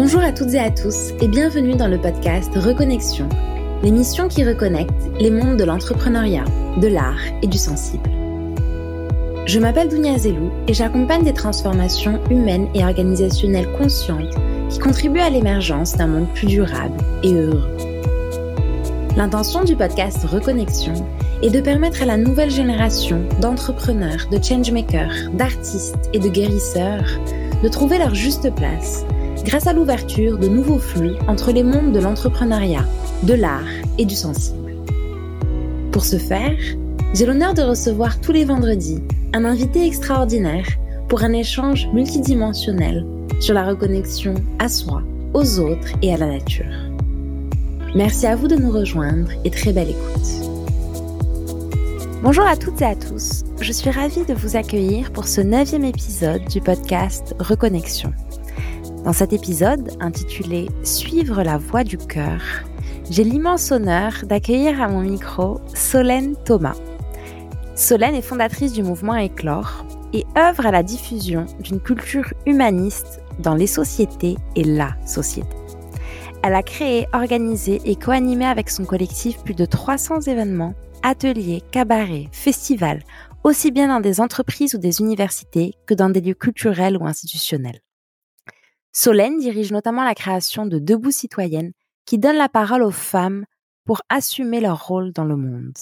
Bonjour à toutes et à tous et bienvenue dans le podcast Reconnexion, l'émission qui reconnecte les mondes de l'entrepreneuriat, de l'art et du sensible. Je m'appelle Dounia Zelou et j'accompagne des transformations humaines et organisationnelles conscientes qui contribuent à l'émergence d'un monde plus durable et heureux. L'intention du podcast Reconnexion est de permettre à la nouvelle génération d'entrepreneurs, de changemakers, d'artistes et de guérisseurs de trouver leur juste place grâce à l'ouverture de nouveaux flux entre les mondes de l'entrepreneuriat, de l'art et du sensible. Pour ce faire, j'ai l'honneur de recevoir tous les vendredis un invité extraordinaire pour un échange multidimensionnel sur la reconnexion à soi, aux autres et à la nature. Merci à vous de nous rejoindre et très belle écoute. Bonjour à toutes et à tous, je suis ravie de vous accueillir pour ce neuvième épisode du podcast Reconnexion. Dans cet épisode, intitulé Suivre la voie du cœur, j'ai l'immense honneur d'accueillir à mon micro Solène Thomas. Solène est fondatrice du mouvement Éclore et œuvre à la diffusion d'une culture humaniste dans les sociétés et la société. Elle a créé, organisé et co-animé avec son collectif plus de 300 événements, ateliers, cabarets, festivals, aussi bien dans des entreprises ou des universités que dans des lieux culturels ou institutionnels. Solène dirige notamment la création de Debout citoyennes qui donnent la parole aux femmes pour assumer leur rôle dans le monde.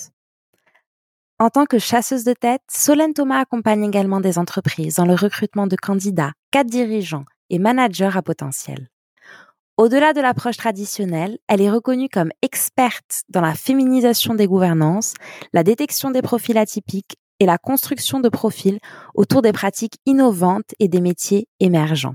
En tant que chasseuse de tête, Solène Thomas accompagne également des entreprises dans le recrutement de candidats, cadres dirigeants et managers à potentiel. Au-delà de l'approche traditionnelle, elle est reconnue comme experte dans la féminisation des gouvernances, la détection des profils atypiques et la construction de profils autour des pratiques innovantes et des métiers émergents.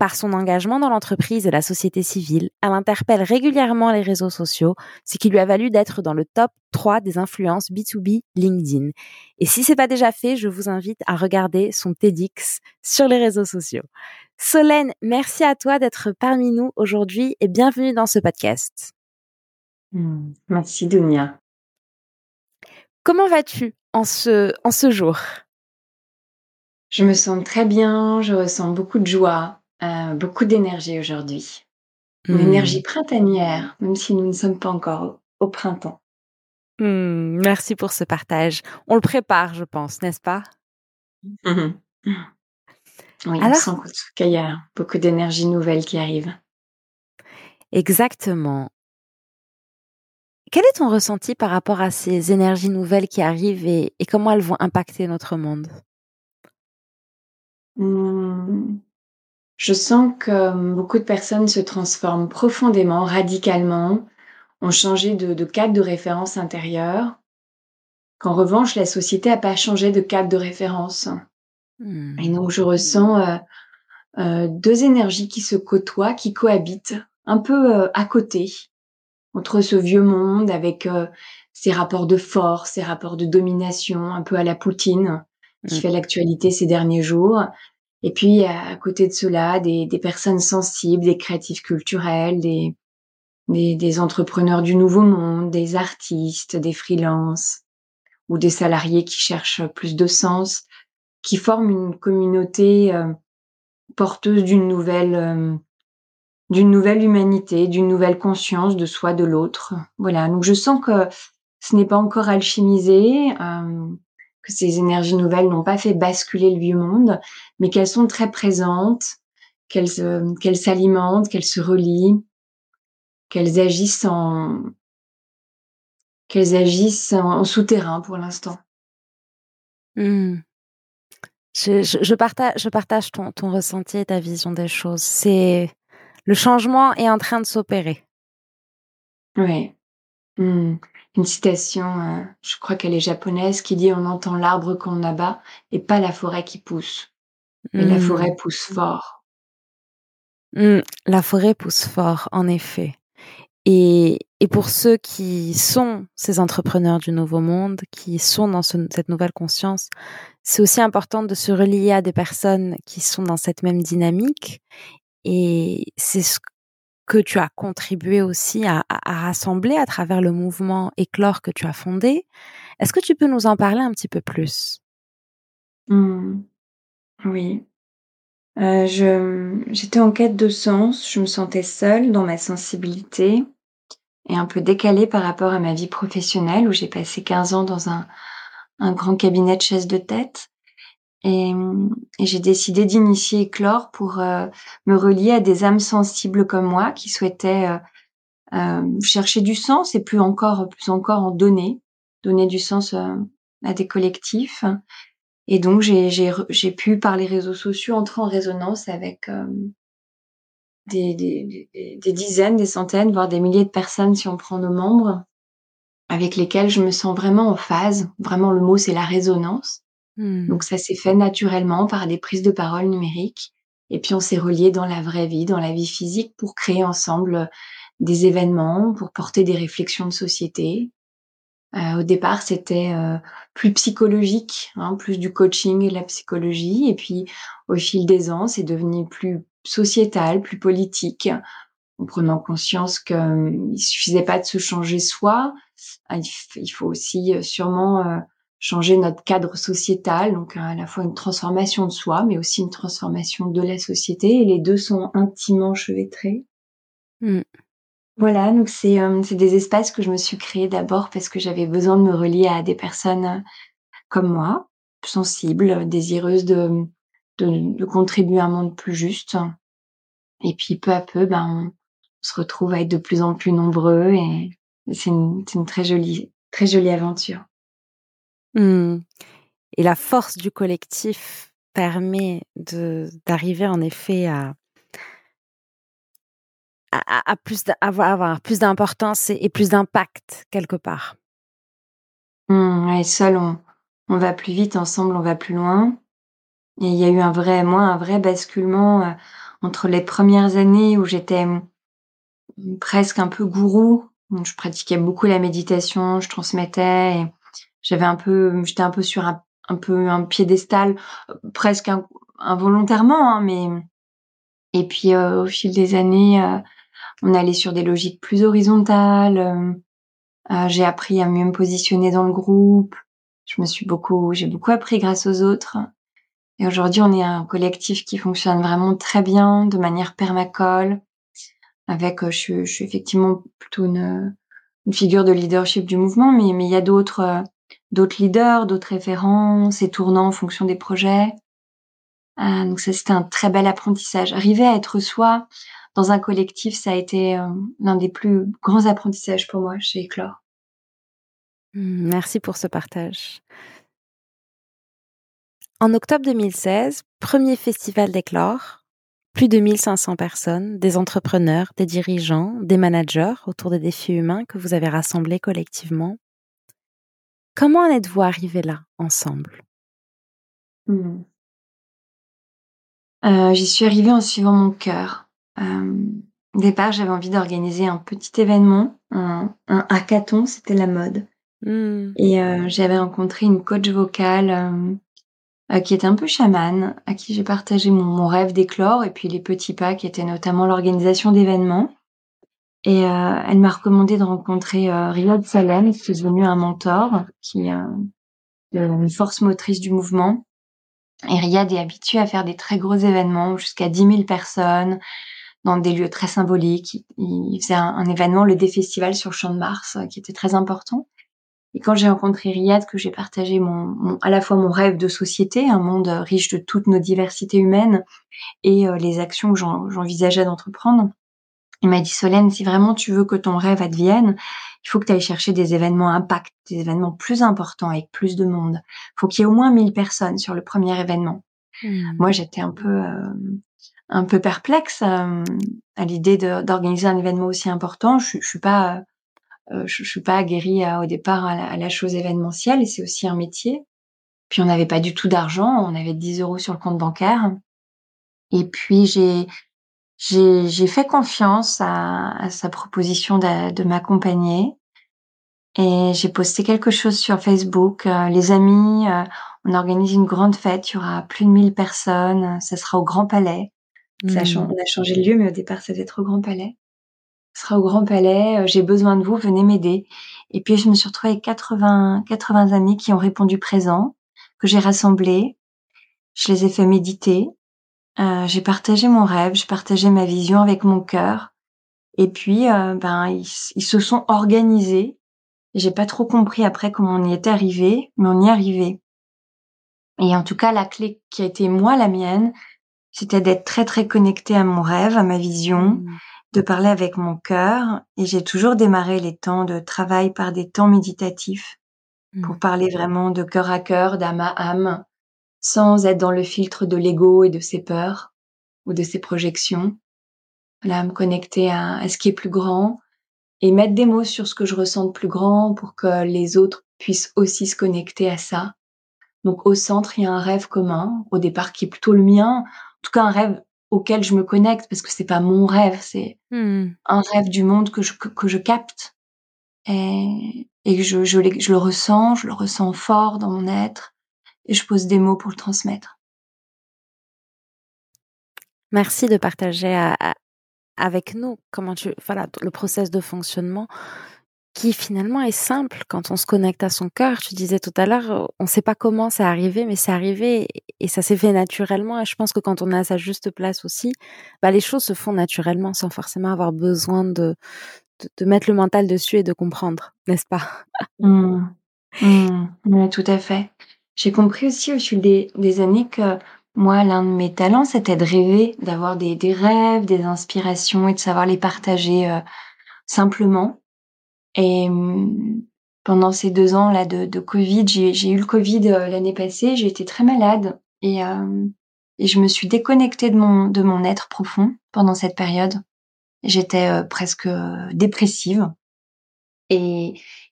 Par son engagement dans l'entreprise et la société civile, elle interpelle régulièrement les réseaux sociaux, ce qui lui a valu d'être dans le top 3 des influences B2B LinkedIn. Et si c'est pas déjà fait, je vous invite à regarder son TEDx sur les réseaux sociaux. Solène, merci à toi d'être parmi nous aujourd'hui et bienvenue dans ce podcast. Hmm, merci Dunia. Comment vas-tu en ce, en ce jour? Je me sens très bien, je ressens beaucoup de joie, euh, beaucoup d'énergie aujourd'hui. Une mmh. énergie printanière, même si nous ne sommes pas encore au printemps. Mmh, merci pour ce partage. On le prépare, je pense, n'est-ce pas? Mmh Oui, Alors... sent qu'il y a beaucoup d'énergie nouvelle qui arrive. Exactement. Quel est ton ressenti par rapport à ces énergies nouvelles qui arrivent et, et comment elles vont impacter notre monde? Je sens que euh, beaucoup de personnes se transforment profondément, radicalement, ont changé de, cadre de référence intérieur, qu'en revanche, la société n'a pas changé de cadre de référence. Hmm. Et donc, je ressens euh, euh, deux énergies qui se côtoient, qui cohabitent, un peu à côté, entre ce vieux monde avec ses rapports de force, ses rapports de domination, un peu à la Poutine, qui hmm. fait l'actualité ces derniers jours, et puis à côté de cela, des, des personnes sensibles, des créatifs culturels, des, des, des, entrepreneurs du nouveau monde, des artistes, des freelances ou des salariés qui cherchent plus de sens, qui forment une communauté euh, porteuse d'une nouvelle euh, d'une nouvelle humanité, d'une nouvelle conscience de soi, de l'autre. Voilà. Donc je sens que ce n'est pas encore alchimisé. Euh, que ces énergies nouvelles n'ont pas fait basculer le vieux monde, mais qu'elles sont très présentes, qu'elles euh, s'alimentent, qu'elles se relient, qu'elles agissent en qu'elles agissent en, souterrain pour l'instant. Mmh. Je, je, partage, je partage ton, ton ressenti et ta vision des choses. C'est le changement est en train de s'opérer. Oui. Mmh une citation, euh, je crois qu'elle est japonaise, qui dit on entend l'arbre qu'on abat et pas la forêt qui pousse. Mais la mmh. forêt pousse fort. Mmh, la forêt pousse fort, en effet. Et, et, pour ceux qui sont ces entrepreneurs du nouveau monde, qui sont dans cette nouvelle conscience, c'est aussi important de se relier à des personnes qui sont dans cette même dynamique. Et c'est ce que tu as contribué aussi à, rassembler à travers le mouvement Éclore que tu as fondé. Est-ce que tu peux nous en parler un petit peu plus? Mmh. Oui. Euh, j'étais en quête de sens, je me sentais seule dans ma sensibilité et un peu décalée par rapport à ma vie professionnelle où j'ai passé 15 ans dans un, un grand cabinet de chaise de tête. Et, et j'ai décidé d'initier Éclore pour euh, me relier à des âmes sensibles comme moi qui souhaitaient euh, euh, chercher du sens et plus encore, plus encore en donner, donner du sens à des collectifs. Et donc j'ai, pu par les réseaux sociaux entrer en résonance avec des, des, des, dizaines, des centaines, voire des milliers de personnes si on prend nos membres, avec lesquels je me sens vraiment en phase. Vraiment, le mot, c'est la résonance. Hmm. Donc ça s'est fait naturellement par des prises de parole numériques. Et puis on s'est relié dans la vraie vie, dans la vie physique, pour créer ensemble des événements, pour porter des réflexions de société. Euh, au départ, c'était euh, plus psychologique, hein, plus du coaching et de la psychologie. Et puis, au fil des ans, c'est devenu plus sociétal, plus politique, en prenant conscience qu'il ne suffisait pas de se changer soi. Il faut aussi euh, sûrement changer notre cadre sociétal, donc à la fois une transformation de soi, mais aussi une transformation de la société, et les deux sont intimement chevêtrés. Mmh. Voilà, donc c'est euh, c'est des espaces que je me suis créés d'abord parce que j'avais besoin de me relier à des personnes euh, comme moi, sensibles, désireuses de, de, de contribuer à un monde plus juste. Et puis peu à peu, ben on se retrouve à être de plus en plus nombreux et c'est une, une très jolie très jolie aventure. Mmh. Et la force du collectif permet d'arriver en effet à à, plus avoir, plus d'importance et, plus d'impact quelque part. Mmh, seul on, on va plus vite, ensemble on va plus loin. Et il y a eu un vrai, moi, un vrai basculement euh, entre les premières années où j'étais mmh, presque un peu gourou. je pratiquais beaucoup la méditation, je transmettais et j'avais un peu, j'étais un peu sur un, un peu un piédestal, euh, presque involontairement, hein, mais et puis euh, au fil des années, euh, on allait sur des logiques plus horizontales. j'ai appris à mieux me positionner dans le groupe. Je me suis beaucoup, j'ai beaucoup appris grâce aux autres. Et aujourd'hui, on est un collectif qui fonctionne vraiment très bien, de manière permacole. Avec, je, je suis effectivement plutôt une, une figure de leadership du mouvement, mais mais il y a d'autres d'autres leaders, d'autres référents, c'est tournant en fonction des projets. Euh, donc ça, c'était un très bel apprentissage. Arriver à être soi dans un collectif, ça a été euh, l'un des plus grands apprentissages pour moi chez Éclore. Mmh, merci pour ce partage. En octobre 2016, premier festival d'Éclore, plus de 1500 personnes, des entrepreneurs, des dirigeants, des managers autour des défis humains que vous avez rassemblés collectivement Comment en êtes-vous arrivé là, ensemble? Mmh. euh, J'y suis arrivée en suivant mon cœur. Euh, au départ, j'avais envie d'organiser un petit événement, un, hackathon, c'était la mode. Mmh. Et euh, j'avais rencontré une coach vocale qui était un peu chamane, à qui j'ai partagé mon, mon rêve d'éclore et puis les petits pas qui étaient notamment l'organisation d'événements. Et euh, elle m'a recommandé de rencontrer euh, Riyad Salem, qui est devenu un mentor, qui est une force motrice du mouvement. Et Riyad est habitué à faire des très gros événements, jusqu'à 10 000 personnes, dans des lieux très symboliques. Il faisait un, événement, le Défestival sur Champ de Mars, qui était très important. Et quand j'ai rencontré Riyad, que j'ai partagé mon, à la fois mon rêve de société, un monde riche de toutes nos diversités humaines, et euh, les actions que j'envisageais d'entreprendre, il m'a dit Solène, si vraiment tu veux que ton rêve advienne, il faut que tu ailles chercher des événements impact, des événements plus importants avec plus de monde. Il faut qu'il y ait au moins 1000 personnes sur le premier événement. Hmm. Moi, j'étais un peu euh, un peu perplexe euh, à l'idée d'organiser un événement aussi important. Je, je suis pas euh, je, suis pas aguerrie au départ à la, à la, chose événementielle et c'est aussi un métier. Puis on n'avait pas du tout d'argent, on avait 10 euros sur le compte bancaire. Et puis j'ai j'ai fait confiance à, sa proposition de, m'accompagner et j'ai posté quelque chose sur Facebook. Euh, les amis, euh, on organise une grande fête, il y aura plus de 1000 personnes, ça sera au Grand Palais. Ça a, mmh. on a changé le lieu, mais au départ, ça devait être au Grand Palais. Ce sera au Grand Palais, euh, j'ai besoin de vous, venez m'aider. Et puis, je me suis retrouvée avec 80, 80 amis qui ont répondu présent, que j'ai rassemblés. Je les ai fait méditer. Euh, j'ai partagé mon rêve, j'ai partagé ma vision avec mon cœur. Et puis, euh, ben, ils, se sont organisés. J'ai pas trop compris après comment on y est arrivé, mais on y est arrivé. Et en tout cas, la clé qui a été moi la mienne, c'était d'être très très connectée à mon rêve, à ma vision, mmh. de parler avec mon cœur. Et j'ai toujours démarré les temps de travail par des temps méditatifs pour mmh. parler vraiment de cœur à cœur, d'âme à âme, sans être dans le filtre de l'ego et de ses peurs ou de ses projections. Là, me connecter à, ce qui est plus grand et mettre des mots sur ce que je ressens de plus grand pour que les autres puissent aussi se connecter à ça. Donc au centre, il y a un rêve commun, au départ qui est plutôt le mien, en tout cas un rêve auquel je me connecte parce que c'est pas mon rêve, c'est mmh. un rêve du monde que je, que, je capte et, et je, je, je le ressens, je le ressens fort dans mon être et je pose des mots pour le transmettre. Merci de partager avec nous comment tu, voilà, le process de fonctionnement qui finalement est simple quand on se connecte à son cœur. Tu disais tout à l'heure, on ne sait pas comment c'est arrivé, mais c'est arrivé et ça s'est fait naturellement. Et je pense que quand on est à sa juste place aussi, bah, les choses se font naturellement sans forcément avoir besoin de, de, mettre le mental dessus et de comprendre, n'est-ce pas? Mmh. Mmh. Oui, tout à fait. J'ai compris aussi au fil des, années que moi, l'un de mes talents, c'était de rêver, d'avoir des, rêves, des inspirations et de savoir les partager euh, simplement. Et mmh, pendant ces deux ans là de, Covid, j'ai eu le Covid euh, l'année passée, j'ai été très malade et, euh, et je me suis déconnectée de mon, être profond pendant cette période. J'étais presque dépressive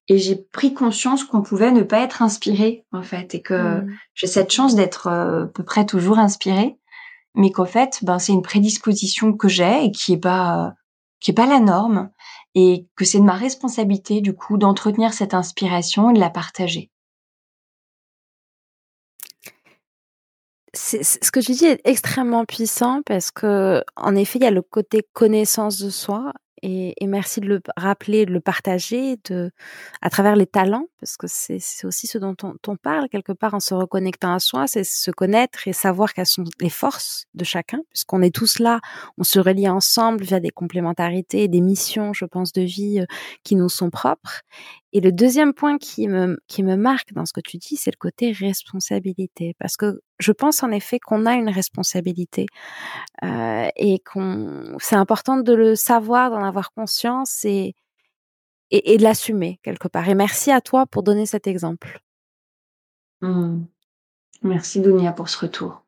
et j'ai pris conscience qu'on pouvait ne pas être inspiré en fait et que mmh. j'ai cette chance d'être euh, à peu près toujours inspirée mais qu'en fait ben c'est une prédisposition que j'ai et qui est pas qui est pas la norme et que c'est de ma responsabilité du coup d'entretenir cette inspiration et de la partager. ce que tu dis est extrêmement puissant parce que en effet il y a le côté connaissance de soi et, et, merci de le rappeler, de le partager, de, à travers les talents, parce que c'est aussi ce dont on, on, parle quelque part en se reconnectant à soi, c'est se connaître et savoir quelles sont les forces de chacun, puisqu'on est tous là, on se relie ensemble via des complémentarités, des missions, je pense, de vie euh, qui nous sont propres. Et le deuxième point qui me, qui me marque dans ce que tu dis, c'est le côté responsabilité. Parce que je pense en effet qu'on a une responsabilité euh, et qu'on c'est important de le savoir, d'en avoir conscience et, et, de l'assumer quelque part. Et merci à toi pour donner cet exemple. Mmh. Merci Dunia pour ce retour.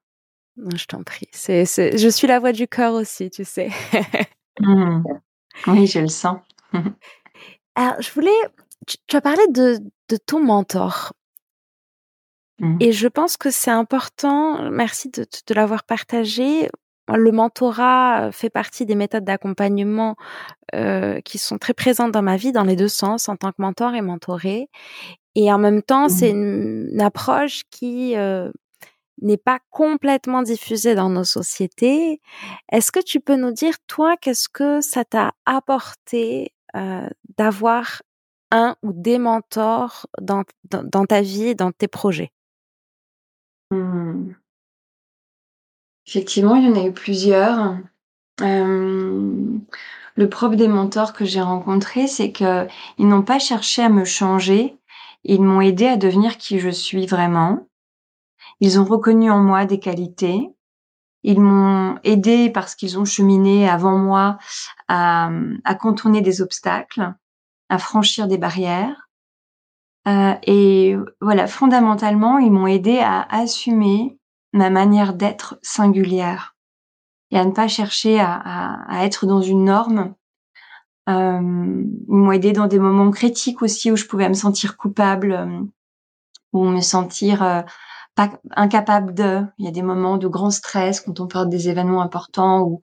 je t'en prie. C'est, je suis la voix du cœur aussi, tu sais. Mmh. Oui, je le sens. Alors, je voulais tu, as parlé de, de ton mentor. Mmh. Et je pense que c'est important, merci de, de l'avoir partagé. Le mentorat fait partie des méthodes d'accompagnement euh, qui sont très présentes dans ma vie, dans les deux sens, en tant que mentor et mentoré. Et en même temps, c'est mmh. une, approche qui euh, n'est pas complètement diffusée dans nos sociétés. Est-ce que tu peux nous dire, toi, qu'est-ce que ça t'a apporté euh, d'avoir un ou des mentors dans, dans, ta vie et dans tes projets? Mmh. Effectivement, il y en a eu plusieurs. le propre des mentors que j'ai rencontrés, c'est qu'ils n'ont pas cherché à me changer, ils m'ont aidé à devenir qui je suis vraiment. Ils ont reconnu en moi des qualités. Ils m'ont aidé parce qu'ils ont cheminé avant moi à, à contourner des obstacles à franchir des barrières. Euh, et voilà, fondamentalement, ils m'ont aidé à assumer ma manière d'être singulière et à ne pas chercher à, à, être dans une norme. Euh, ils m'ont aidé dans des moments critiques aussi où je pouvais me sentir coupable euh, ou me sentir euh, pas incapable de. Il y a des moments de grand stress quand on parle des événements importants où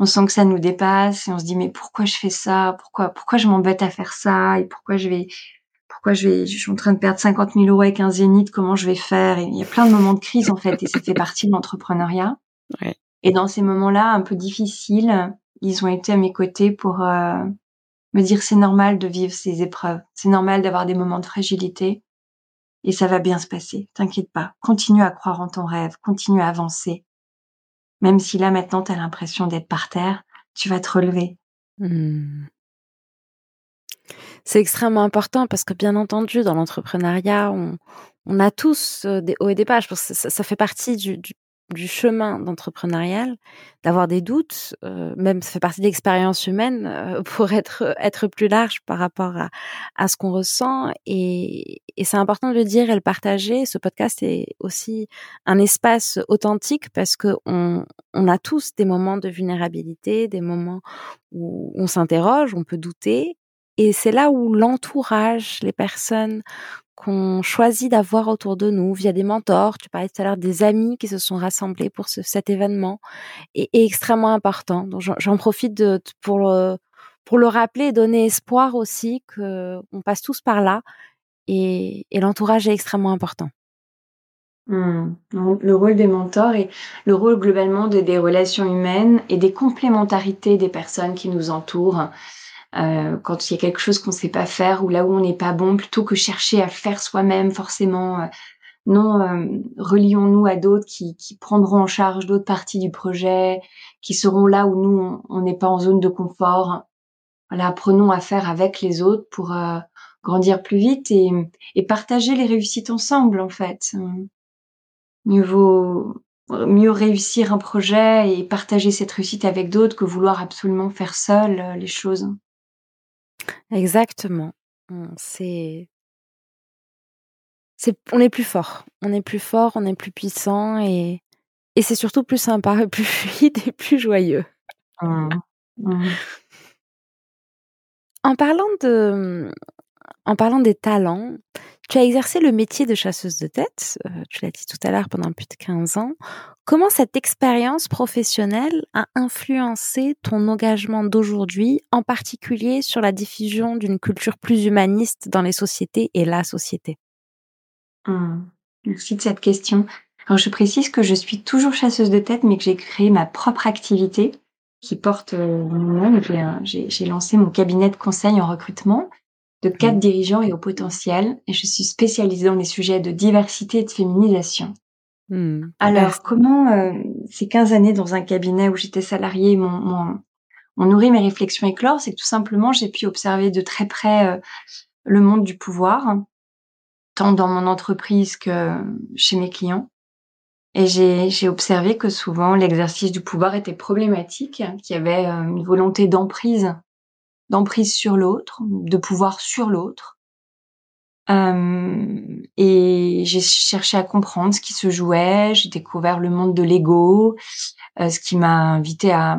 on sent que ça nous dépasse et on se dit mais pourquoi je fais ça? Pourquoi pourquoi je m'embête à faire ça? Et pourquoi je vais pourquoi je vais je suis en train de perdre 50 000 euros avec un zénith? Comment je vais faire? Et Il y a plein de moments de crise en fait et ça fait partie de l'entrepreneuriat. Et dans ces moments-là un peu difficiles, ils ont été à mes côtés pour euh, me dire c'est normal de vivre ces épreuves, c'est normal d'avoir des moments de fragilité. Et ça va bien se passer. T'inquiète pas, continue à croire en ton rêve, continue à avancer Même si là, maintenant, tu as l'impression d'être par terre, tu vas te relever. Mmh. C'est extrêmement important parce que bien entendu, dans l'entrepreneuriat, on, a tous euh, des hauts et des bas. Je pense que ça, fait partie du, du chemin d'entrepreneurial, d'avoir des doutes, euh, même ça fait partie de l'expérience humaine euh, pour être être plus large par rapport à, à ce qu'on ressent et, c'est important de le dire et le partager. Ce podcast est aussi un espace authentique parce que on, on a tous des moments de vulnérabilité, des moments où on s'interroge, on peut douter et c'est là où l'entourage, les personnes qu'on choisit d'avoir autour de nous via des mentors, tu parlais tout à l'heure des amis qui se sont rassemblés pour ce, cet événement, est, extrêmement important. Donc j'en profite pour, le, pour le rappeler et donner espoir aussi que on passe tous par là et, l'entourage est extrêmement important. Mmh. Le rôle des mentors et le rôle globalement de, des relations humaines et des complémentarités des personnes qui nous entourent euh, quand il y a quelque chose qu'on ne sait pas faire ou là où on n'est pas bon, plutôt que chercher à faire soi-même forcément. Euh, non, euh, relions-nous à d'autres qui, qui, prendront en charge d'autres parties du projet, qui seront là où nous, on n'est pas en zone de confort. Voilà, apprenons à faire avec les autres pour euh, grandir plus vite et, et, partager les réussites ensemble, en fait. Mieux vaut mieux réussir un projet et partager cette réussite avec d'autres que vouloir absolument faire seul les choses. Exactement. C'est c'est on est plus fort. On est plus fort, on est plus puissant et et c'est surtout plus sympa, plus fluide et plus joyeux. Mmh. Mmh. En parlant de en parlant des talents, tu as exercé le métier de chasseuse de tête, euh, tu l'as dit tout à l'heure, pendant plus de 15 ans. Comment cette expérience professionnelle a influencé ton engagement d'aujourd'hui, en particulier sur la diffusion d'une culture plus humaniste dans les sociétés et la société? Mmh. Merci de cette question. Alors je précise que je suis toujours chasseuse de tête, mais que j'ai créé ma propre activité qui porte euh, mon nom. J'ai lancé mon cabinet de conseil en recrutement de quatre mmh. dirigeants et au potentiel, et je suis spécialisée dans les sujets de diversité et de féminisation. Mmh. Alors, comment euh, ces 15 années dans un cabinet où j'étais salariée m'ont nourri mes réflexions éclore, c'est que tout simplement, j'ai pu observer de très près euh, le monde du pouvoir, tant dans mon entreprise que chez mes clients. Et j'ai observé que souvent l'exercice du pouvoir était problématique, qu'il y avait euh, une volonté d'emprise d'emprise sur l'autre, de pouvoir sur l'autre. Euh, et j'ai cherché à comprendre ce qui se jouait. J'ai découvert le monde de l'ego, euh, ce qui m'a invité à,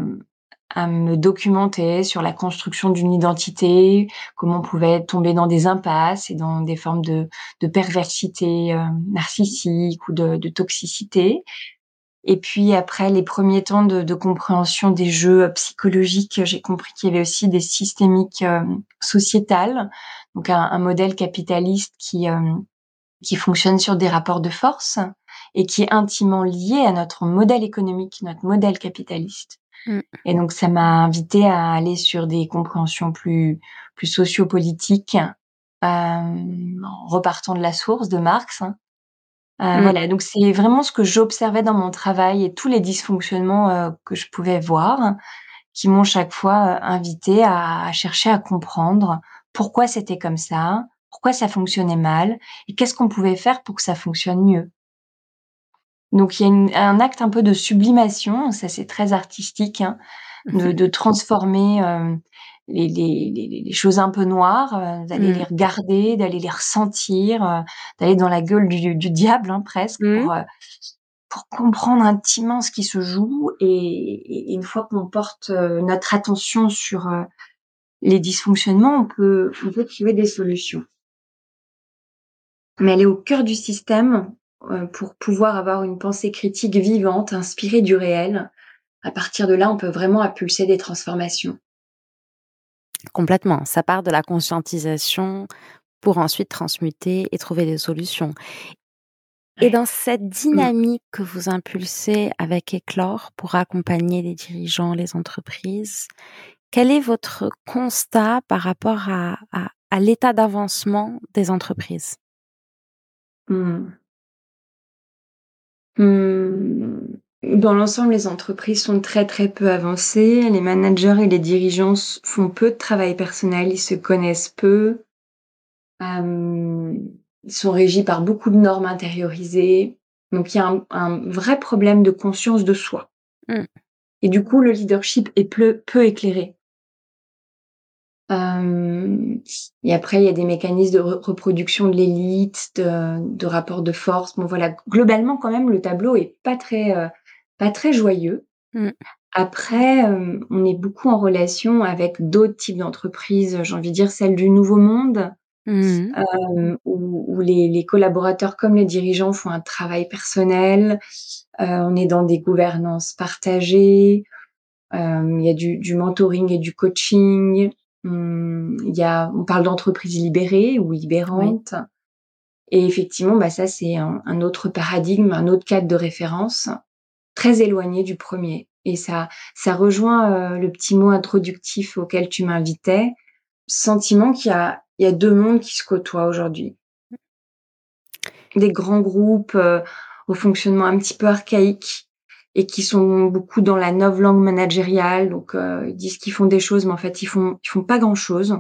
à me documenter sur la construction d'une identité, comment on pouvait tomber dans des impasses et dans des formes de, de perversité euh, narcissique ou de, de toxicité. Et puis après les premiers temps de, de compréhension des jeux euh, psychologiques, j'ai compris qu'il y avait aussi des systémiques euh, sociétales, donc un, un, modèle capitaliste qui euh, qui fonctionne sur des rapports de force et qui est intimement lié à notre modèle économique, notre modèle capitaliste. Mm. Et donc ça m'a invité à aller sur des compréhensions plus plus sociopolitiques, euh, en repartant de la source de Marx, hein, euh, mmh. Voilà, donc c'est vraiment ce que j'observais dans mon travail et tous les dysfonctionnements euh, que je pouvais voir, qui m'ont chaque fois euh, invité à, à, chercher à comprendre pourquoi c'était comme ça, pourquoi ça fonctionnait mal, et qu'est-ce qu'on pouvait faire pour que ça fonctionne mieux. Donc il y a une, un acte un peu de sublimation, ça c'est très artistique, hein, de, mmh. de, transformer euh, les, les, les, choses un peu noires, euh, d'aller mmh. les regarder, d'aller les ressentir, euh, d'aller dans la gueule du, du diable hein, presque mmh. pour, euh, pour comprendre intimement ce qui se joue. Et, et une fois qu'on porte notre attention sur les dysfonctionnements, on peut, on peut trouver des solutions. Mais elle est au cœur du système pour pouvoir avoir une pensée critique vivante, inspirée du réel. À partir de là, on peut vraiment impulser des transformations. Complètement. Ça part de la conscientisation pour ensuite transmuter et trouver des solutions. Et dans cette mmh. dynamique que vous impulsez avec Éclore pour accompagner les dirigeants, les entreprises, quel est votre constat par rapport à, à, à l'état d'avancement des entreprises? Mmh. Mmh. Dans l'ensemble, les entreprises sont très très peu avancées. Les managers et les dirigeants font peu de travail personnel, ils se connaissent peu. Euh, ils sont régis par beaucoup de normes intériorisées. Donc il y a un, vrai problème de conscience de soi. Mmh. Et du coup, le leadership est peu, peu éclairé. Euh, et après, il y a des mécanismes de reproduction de l'élite, de, de rapports de force. Bon, voilà. Globalement, quand même, le tableau est pas très, euh, pas très joyeux. Mmh. Après, euh, on est beaucoup en relation avec d'autres types d'entreprises. J'ai envie de dire celles du Nouveau Monde, mmh. où, les, les, collaborateurs comme les dirigeants font un travail personnel. on est dans des gouvernances partagées. Il y a du, du mentoring et du coaching. Hum, il y a, on parle d'entreprise libérée ou libérante. Et effectivement, bah ça c'est un, autre paradigme, un autre cadre de référence très éloigné du premier. Et ça, ça rejoint euh, le petit mot introductif auquel tu m'invitais. Sentiment qu'il y a, il y a deux mondes qui se côtoient aujourd'hui. Des grands groupes euh, au fonctionnement un petit peu archaïque et qui sont beaucoup dans la nouvelle langue managériale. Donc, euh, ils disent qu'ils font des choses, mais en fait, ils font, ils font pas grand chose.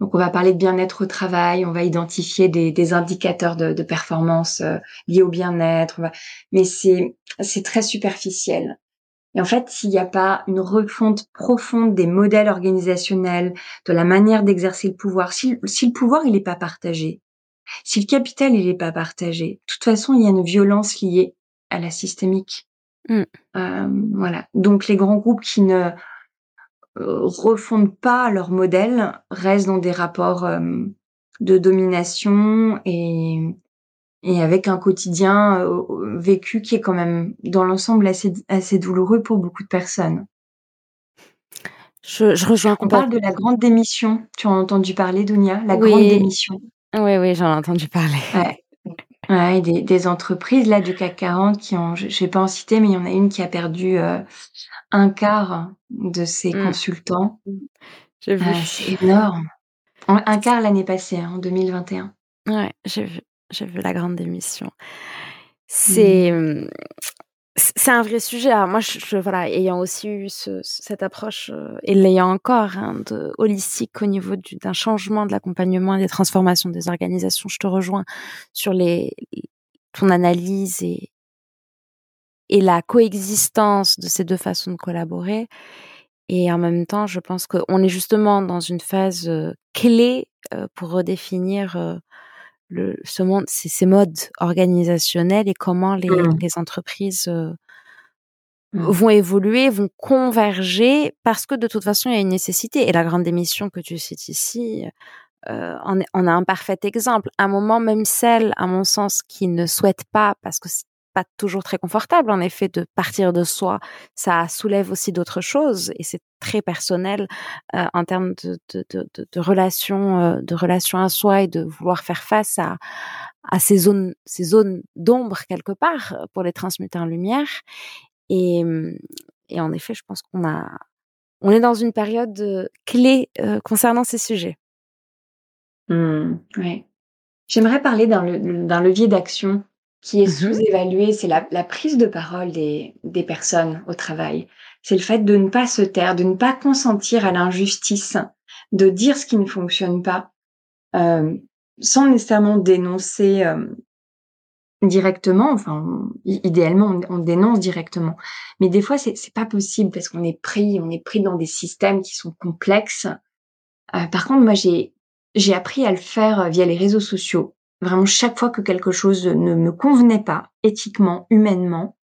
Donc, on va parler de bien-être au travail, on va identifier des, des indicateurs de, de performance euh, liés au bien-être. Mais c'est, c'est très superficiel. Et en fait, s'il n'y a pas une refonte profonde des modèles organisationnels, de la manière d'exercer le pouvoir, si, si le pouvoir il n'est pas partagé, si le capital il n'est pas partagé, de toute façon, il y a une violence liée à la systémique. Mmh. Euh, voilà. Donc les grands groupes qui ne refondent pas leur modèle restent dans des rapports euh, de domination et, et avec un quotidien euh, vécu qui est quand même dans l'ensemble assez, assez douloureux pour beaucoup de personnes. Je, je rejoins On parle de la grande démission. Tu as entendu parler, Dunia La grande démission. Oui, oui, j'en ai entendu parler. Ouais. Ouais, des, des, entreprises là du CAC 40 qui ont, je, vais pas en citer, mais il y en a une qui a perdu euh, un quart de ses mmh. consultants. J'ai vu. Euh, c'est énorme. Un quart l'année passée, hein, en 2021. Ouais, j'ai vu, j'ai vu la grande démission. C'est, mmh c'est un vrai sujet. moi, je, voilà, ayant aussi eu cette approche euh, et l'ayant encore hein, de holistique au niveau d'un changement de l'accompagnement et des transformations des organisations, je te rejoins sur les ton analyse et et la coexistence de ces deux façons de collaborer. Et en même temps, je pense qu'on est justement dans une phase euh, clé euh, pour redéfinir le, ce monde, ces modes organisationnels et comment les, mmh. les entreprises euh, mmh. vont évoluer, vont converger, parce que de toute façon, il y a une nécessité. Et la grande démission que tu cites ici, euh, on, on, a un parfait exemple. Un moment, même celle, à mon sens, qui ne souhaite pas, parce que pas toujours très confortable, en effet, de partir de soi. Ça soulève aussi d'autres choses et c'est très personnel euh, en termes de, de, de, de relations, euh, de relations à soi et de vouloir faire face à, à ces zones, ces zones d'ombre quelque part pour les transmuter en lumière. Et, et en effet, je pense qu'on a, on est dans une période clé euh, concernant ces sujets. Mmh, oui. J'aimerais parler d'un levier d'action qui est mmh sous-évalué, c'est la, prise de parole des, des personnes au travail. C'est le fait de ne pas se taire, de ne pas consentir à l'injustice, de dire ce qui ne fonctionne pas, euh, sans nécessairement dénoncer euh, directement. Enfin, idéalement, on, dénonce directement, mais des fois, c'est pas possible parce qu'on est pris, on est pris dans des systèmes qui sont complexes. Euh, par contre, moi, j'ai j'ai appris à le faire via les réseaux sociaux. Vraiment, chaque fois que quelque chose ne me convenait pas, éthiquement, humainement,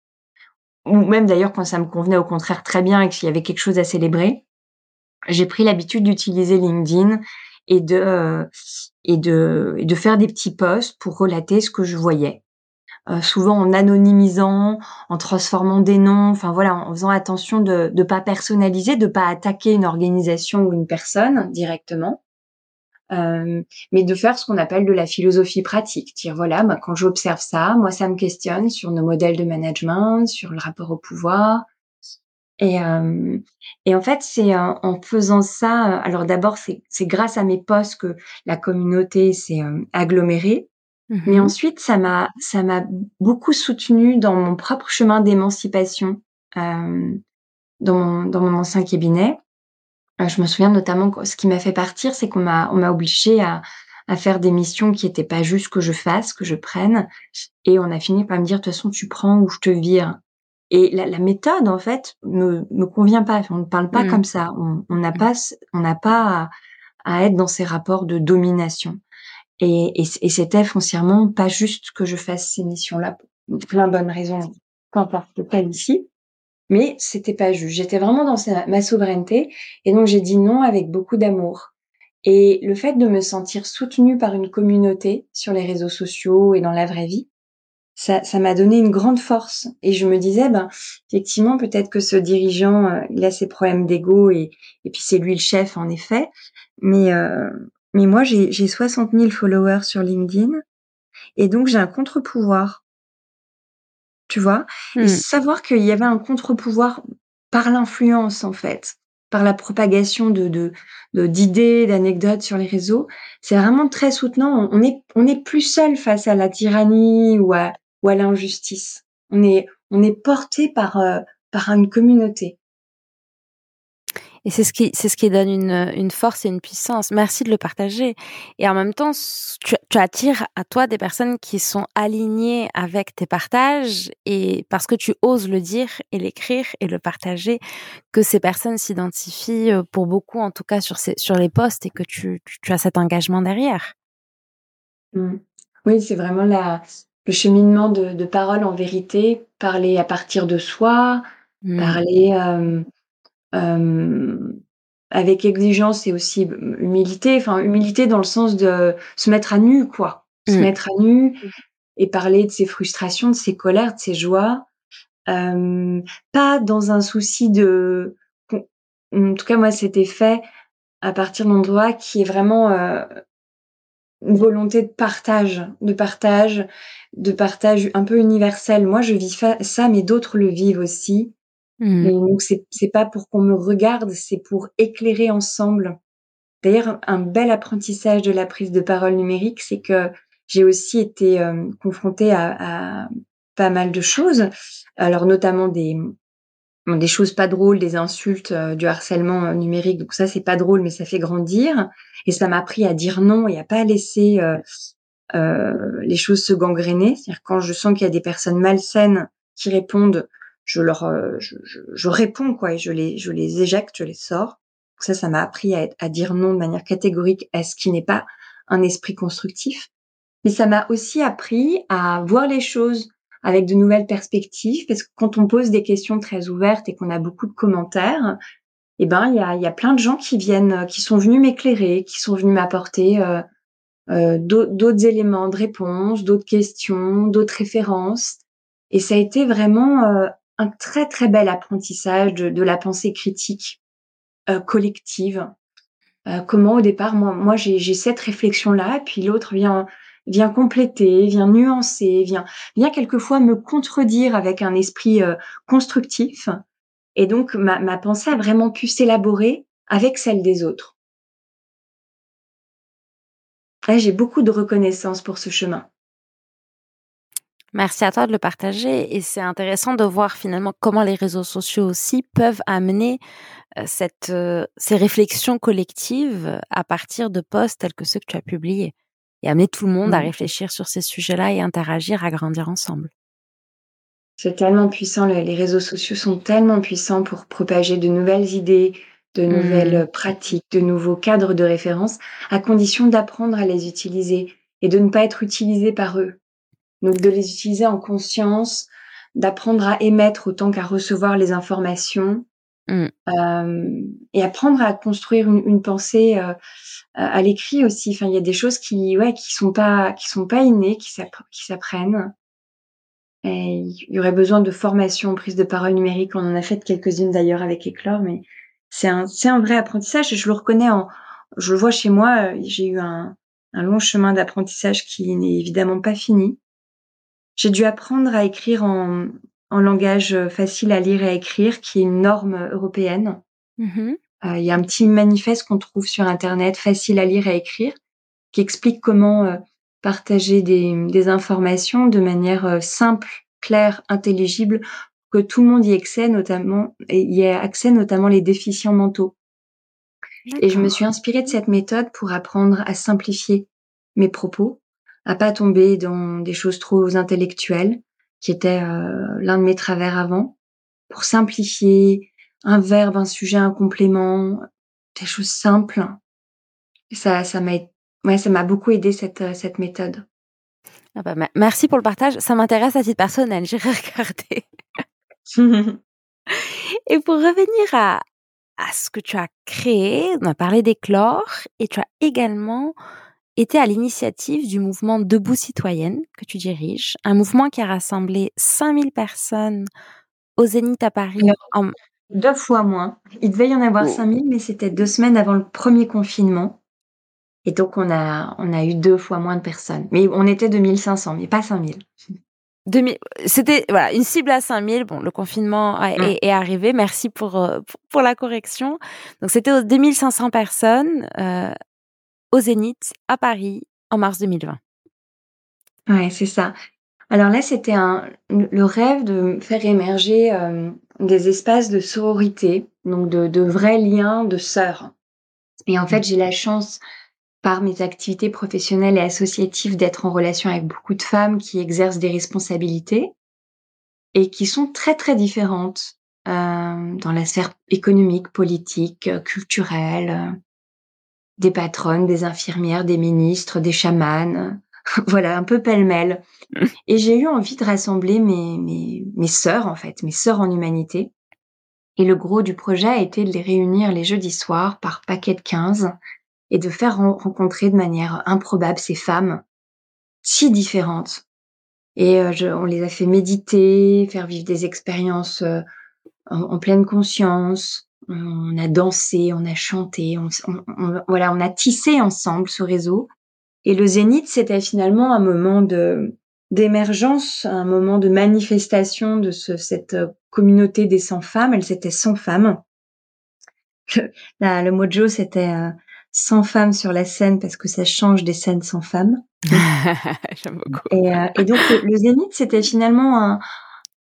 ou même d'ailleurs quand ça me convenait au contraire très bien et qu'il y avait quelque chose à célébrer, j'ai pris l'habitude d'utiliser LinkedIn et de euh, et de et de faire des petits posts pour relater ce que je voyais. Euh, souvent en anonymisant, en transformant des noms, enfin voilà, en faisant attention de ne pas personnaliser, de pas attaquer une organisation ou une personne directement. Euh, mais de faire ce qu'on appelle de la philosophie pratique. Dire voilà, bah, quand j'observe ça, moi ça me questionne sur nos modèles de management, sur le rapport au pouvoir. Et, euh, et en fait, c'est euh, en faisant ça. Alors d'abord, c'est grâce à mes posts que la communauté s'est agglomérée. Mais mhm. ensuite, ça m'a, ça m'a beaucoup soutenu dans mon propre chemin d'émancipation euh, dans mon dans mon ancien cabinet. Euh, je me souviens notamment que ce qui m'a fait partir, c'est qu'on m'a on m'a obligé à à faire des missions qui étaient pas juste que je fasse, que je prenne, et on a fini par me dire de toute façon tu prends ou je te vire. Et la, la méthode en fait me me convient pas. On ne parle pas mmh. comme ça. On n'a pas on n'a pas à, à être dans ces rapports de domination. Et, et, c'était foncièrement pas juste que je fasse ces missions-là pour plein de bonnes raisons, peu importe pas ici. Mais c'était pas juste. J'étais vraiment dans ma souveraineté. Et donc j'ai dit non avec beaucoup d'amour. Et le fait de me sentir soutenue par une communauté sur les réseaux sociaux et dans la vraie vie, ça, ça m'a donné une grande force. Et je me disais, ben, effectivement, peut-être que ce dirigeant, euh, il a ses problèmes d'ego et, et puis c'est lui le chef, en effet. Mais, euh, mais moi, j'ai 60 000 followers sur LinkedIn et donc j'ai un contre-pouvoir. Tu vois Et mmh. savoir qu'il y avait un contre-pouvoir par l'influence, en fait, par la propagation de d'idées, de, d'anecdotes sur les réseaux, c'est vraiment très soutenant. On est, on est plus seul face à la tyrannie ou à, ou à l'injustice. On est, on est porté par, euh, par une communauté. Et c'est ce qui, c'est ce qui donne une, une force et une puissance. Merci de le partager. Et en même temps, tu, tu attires à toi des personnes qui sont alignées avec tes partages et parce que tu oses le dire et l'écrire et le partager, que ces personnes s'identifient euh, pour beaucoup, en tout cas sur ces, sur les postes et que tu, tu, as cet engagement derrière. Mmh. Oui, c'est vraiment la, le cheminement de, de parole en vérité, parler à partir de soi, mmh. parler, euh, avec exigence et aussi humilité, enfin humilité dans le sens de se mettre à nu, quoi. Se mmh. mettre à nu et parler de ses frustrations, de ses colères, de ses joies. pas dans un souci de... En tout cas, moi, c'était fait à partir d'un endroit qui est vraiment euh, une volonté de partage, de partage, de partage un peu universel. Moi, je vis ça, mais d'autres le vivent aussi. Mmh. donc c'est pas pour qu'on me regarde, c'est pour éclairer ensemble. D'ailleurs, un bel apprentissage de la prise de parole numérique, c'est que j'ai aussi été euh, confrontée à, à, pas mal de choses, alors notamment des des choses pas drôles, des insultes, euh, du harcèlement euh, numérique. Donc ça, c'est pas drôle, mais ça fait grandir. Et ça m'a appris à dire non et à pas laisser les choses se gangréner. C'est-à-dire quand je sens qu'il y a des personnes malsaines qui répondent je leur, euh, je, je, je, réponds quoi, et je les, je les éjecte, je les sors. ça, ça m'a appris à, à, dire non de manière catégorique à ce qui n'est pas un esprit constructif. Mais ça m'a aussi appris à voir les choses avec de nouvelles perspectives, parce que quand on pose des questions très ouvertes et qu'on a beaucoup de commentaires, eh ben il y a, y a plein de gens qui viennent, qui sont venus m'éclairer, qui sont venus m'apporter euh, euh, d'autres éléments de réponse, d'autres questions, d'autres références. Et ça a été vraiment euh, un très très bel apprentissage de, de la pensée critique euh, collective. Euh, comment au départ, moi, moi j'ai cette réflexion-là, puis l'autre vient vient compléter, vient nuancer, vient vient quelquefois me contredire avec un esprit euh, constructif. Et donc ma, ma pensée a vraiment pu s'élaborer avec celle des autres. J'ai beaucoup de reconnaissance pour ce chemin. Merci à toi de le partager et c'est intéressant de voir finalement comment les réseaux sociaux aussi peuvent amener euh, cette, euh, ces réflexions collectives à partir de posts tels que ceux que tu as publiés et amener tout le monde à mmh. réfléchir sur ces sujets-là et interagir, à grandir ensemble. C'est tellement puissant, les réseaux sociaux sont tellement puissants pour propager de nouvelles idées, de nouvelles mmh. pratiques, de nouveaux cadres de référence, à condition d'apprendre à les utiliser et de ne pas être utilisé par eux. Donc de les utiliser en conscience, d'apprendre à émettre autant qu'à recevoir les informations, mmh. euh, et apprendre à construire une, pensée euh, à l'écrit aussi. Enfin, il y a des choses qui, ouais, qui sont pas, qui sont pas innées, qui s'apprennent. Et il y aurait besoin de formation, prise de parole numérique. On en a fait quelques-unes d'ailleurs avec Éclore, mais c'est un, c'est un vrai apprentissage. Et je le reconnais en, je le vois chez moi. J'ai eu un, un long chemin d'apprentissage qui n'est évidemment pas fini. J'ai dû apprendre à écrire en, en, langage facile à lire et à écrire, qui est une norme européenne. Mmh euh, il y a un petit manifeste qu'on trouve sur Internet, facile à lire et à écrire, qui explique comment euh, partager des, informations de manière euh, simple, claire, intelligible, que tout le monde y accède, notamment, y ait accès, notamment les déficients mentaux. Et je me suis inspirée de cette méthode pour apprendre à simplifier mes propos, à pas tomber dans des choses trop intellectuelles, qui étaient euh, l'un de mes travers avant, pour simplifier un verbe, un sujet, un complément, des choses simples. ça, ça m'a, ouais, ça m'a beaucoup aidé cette, euh, cette méthode. Ah bah, merci pour le partage. Ça m'intéresse à titre personnel. J'irai regarder. Et pour revenir à, à ce que tu as créé, on a parlé d'éclore et tu as également été à l'initiative du mouvement Debout citoyenne que tu diriges, un mouvement qui a rassemblé 5000 personnes au Zénith à Paris. En... Deux fois moins. Il devait y en avoir 5000, mais c'était deux semaines avant le premier confinement. Et donc, on a, on a eu deux fois moins de personnes. Mais on était 2500, mais pas 5000. C'était voilà une cible à 5000. Bon, le confinement mmh. est, arrivé. Merci pour, euh, pour, pour la correction. Donc c'était 2500 personnes euh, au Zénith à Paris en mars 2020. Ouais, c'est ça. Alors là, c'était le rêve de faire émerger euh, des espaces de sororité, donc de, de vrais liens de sœurs. Et en fait, j'ai la chance par mes activités professionnelles et associatives d'être en relation avec beaucoup de femmes qui exercent des responsabilités et qui sont très très différentes euh, dans la sphère économique, politique, culturelle, euh, des patronnes, des infirmières, des ministres, des chamanes, voilà, un peu pêle-mêle. Et j'ai eu envie de rassembler mes, mes, mes sœurs, en fait, mes sœurs en humanité. Et le gros du projet a été de les réunir les jeudis soirs par paquet de 15 et de faire rencontrer de manière improbable ces femmes si différentes. Et euh, on les a fait méditer, faire vivre des expériences euh, en, pleine conscience. On a dansé, on a chanté, on, voilà, on a tissé ensemble ce réseau. Et le zénith, c'était finalement un moment de d'émergence, un moment de manifestation de ce, cette euh, communauté des 100 femmes. Elles étaient 100 femmes. Le, le mojo, c'était sans femmes sur la scène parce que ça change des scènes sans femmes. J'aime beaucoup. Et, euh, et, donc le, zénith, c'était finalement un,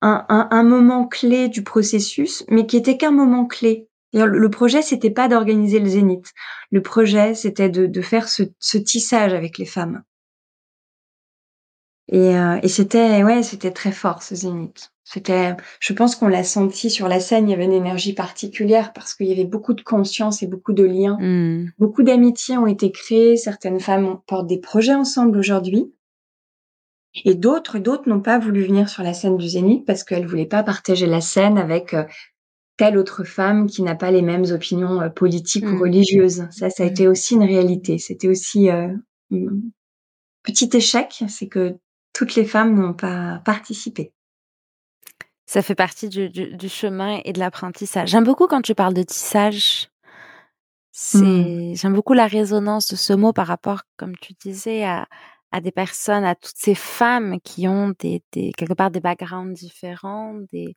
un, un, moment clé du processus, mais qui était qu'un moment clé. Le, projet, c'était pas d'organiser le zénith. Le projet, c'était de, de faire ce, ce tissage avec les femmes. Et, euh, et c'était ouais, c'était très fort ce zénith. C'était, je pense qu'on l'a senti sur la scène. Il y avait une énergie particulière parce qu'il y avait beaucoup de conscience et beaucoup de liens. Mmh. Beaucoup d'amitiés ont été créées. Certaines femmes portent des projets ensemble aujourd'hui. Et d'autres, d'autres n'ont pas voulu venir sur la scène du Zénith parce qu'elles voulaient pas partager la scène avec euh, telle autre femme qui n'a pas les mêmes opinions euh, politiques ou mmh. religieuses. Ça, ça a été aussi une réalité. C'était aussi euh, un petit échec, c'est que toutes les femmes n'ont pas participé. Ça fait partie du, du, chemin et de l'apprentissage. J'aime beaucoup quand tu parles de tissage. C'est, mmh. j'aime beaucoup la résonance de ce mot par rapport, comme tu disais, à, à des personnes, à toutes ces femmes qui ont des, des quelque part des backgrounds différents, des,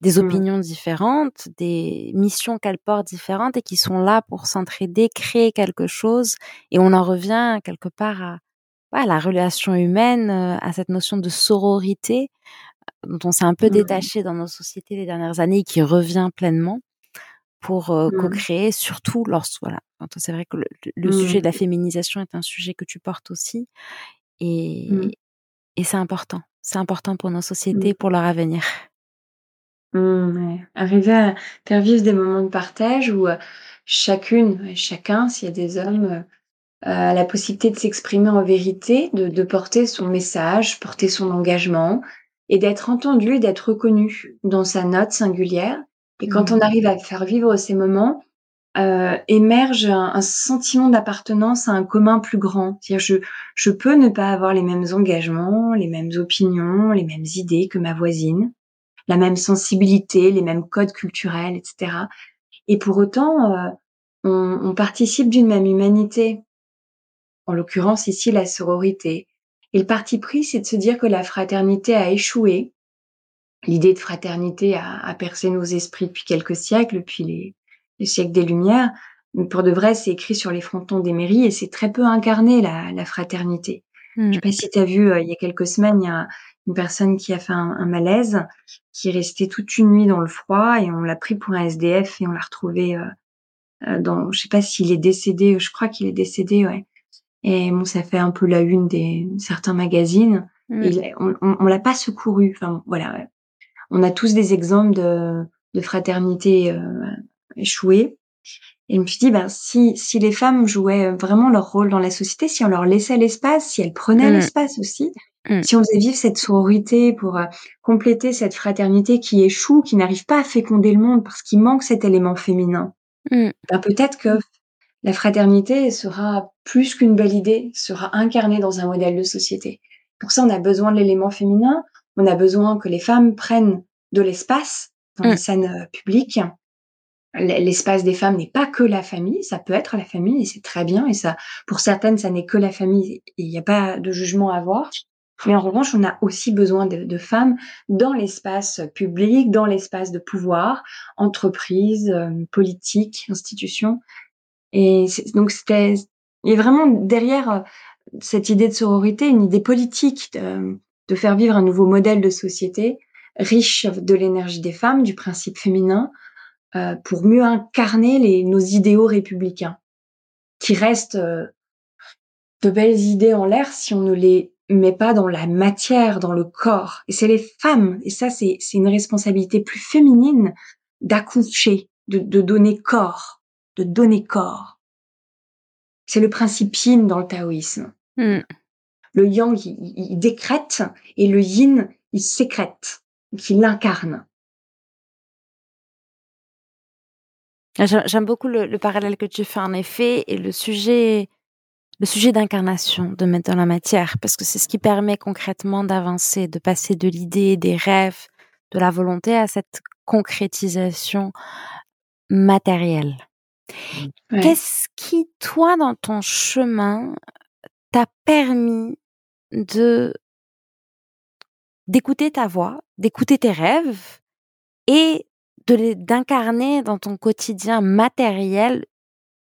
des mmh. opinions différentes, des missions qu'elles portent différentes et qui sont là pour s'entraider, créer quelque chose. Et on en revient quelque part à, à la relation humaine, euh, à cette notion de sororité dont on s'est un peu mmh. détaché dans nos sociétés les dernières années et qui revient pleinement pour euh, mmh. co-créer, surtout lorsque, voilà, c'est vrai que le, sujet de la féminisation est un sujet que tu portes aussi et, et c'est important. C'est important pour nos sociétés, pour leur avenir. Arriver à faire vivre des moments de partage où euh, chacune, chacun, s'il y a des hommes, euh, a la possibilité de s'exprimer en vérité, de, de porter son message, porter son engagement, et d'être entendu, d'être reconnu dans sa note singulière. Et quand mmh. on arrive à faire vivre ces moments, euh, émerge un, sentiment d'appartenance à un commun plus grand. C'est-à-dire, je, je peux ne pas avoir les mêmes engagements, les mêmes opinions, les mêmes idées que ma voisine, la même sensibilité, les mêmes codes culturels, etc. Et pour autant, euh, on, on participe d'une même humanité. En l'occurrence ici, la sororité, et le parti pris, c'est de se dire que la fraternité a échoué. L'idée de fraternité a, percé nos esprits depuis quelques siècles, depuis les, siècles des Lumières. Mais pour de vrai, c'est écrit sur les frontons des mairies et c'est très peu incarné, la, fraternité. Je sais pas si tu as vu, il y a quelques semaines, il y a une personne qui a fait un, malaise, qui est restée toute une nuit dans le froid et on l'a pris pour un SDF et on l'a retrouvé dans, je sais pas s'il est décédé, je crois qu'il est décédé, ouais. Et bon, ça fait un peu la une des certains magazines. on, on, l'a pas secouru. Enfin, voilà. On a tous des exemples de, de fraternité euh, échouée. Et je me suis dit, ben, si, si les femmes jouaient vraiment leur rôle dans la société, si on leur laissait l'espace, si elles prenaient mm. l'espace aussi, mm. si on faisait vivre cette sororité pour euh, compléter cette fraternité qui échoue, qui n'arrive pas à féconder le monde parce qu'il manque cet élément féminin, ben, peut-être que la fraternité sera plus qu'une belle idée, sera incarnée dans un modèle de société. Pour ça, on a besoin de l'élément féminin, on a besoin que les femmes prennent de l'espace dans les scènes euh, publiques l'espace des femmes n'est pas que la famille, ça peut être la famille et c'est très bien et ça, pour certaines, ça n'est que la famille et il n'y a pas de jugement à avoir. Mais en revanche, on a aussi besoin de, femmes dans l'espace public, dans l'espace de pouvoir, entreprise, euh, politique, institution. Et donc c'était, il y a vraiment derrière euh, cette idée de sororité une idée politique de, de faire vivre un nouveau modèle de société riche de l'énergie des femmes, du principe féminin, euh, pour mieux incarner les, nos idéaux républicains, qui restent euh, de belles idées en l'air si on ne les met pas dans la matière, dans le corps. Et c'est les femmes, et ça c'est une responsabilité plus féminine d'accoucher, de, de donner corps, de donner corps. C'est le principe yin dans le taoïsme. Hmm. Le yang, il, il, décrète et le yin, il sécrète, il l'incarne. J'aime beaucoup le, parallèle que tu fais en effet et le sujet, le sujet d'incarnation, de mettre dans la matière, parce que c'est ce qui permet concrètement d'avancer, de passer de l'idée, des rêves, de la volonté à cette concrétisation matérielle. Qu'est-ce qui, toi, dans ton chemin, t'a permis de d'écouter ta voix, d'écouter tes rêves et d'incarner dans ton quotidien matériel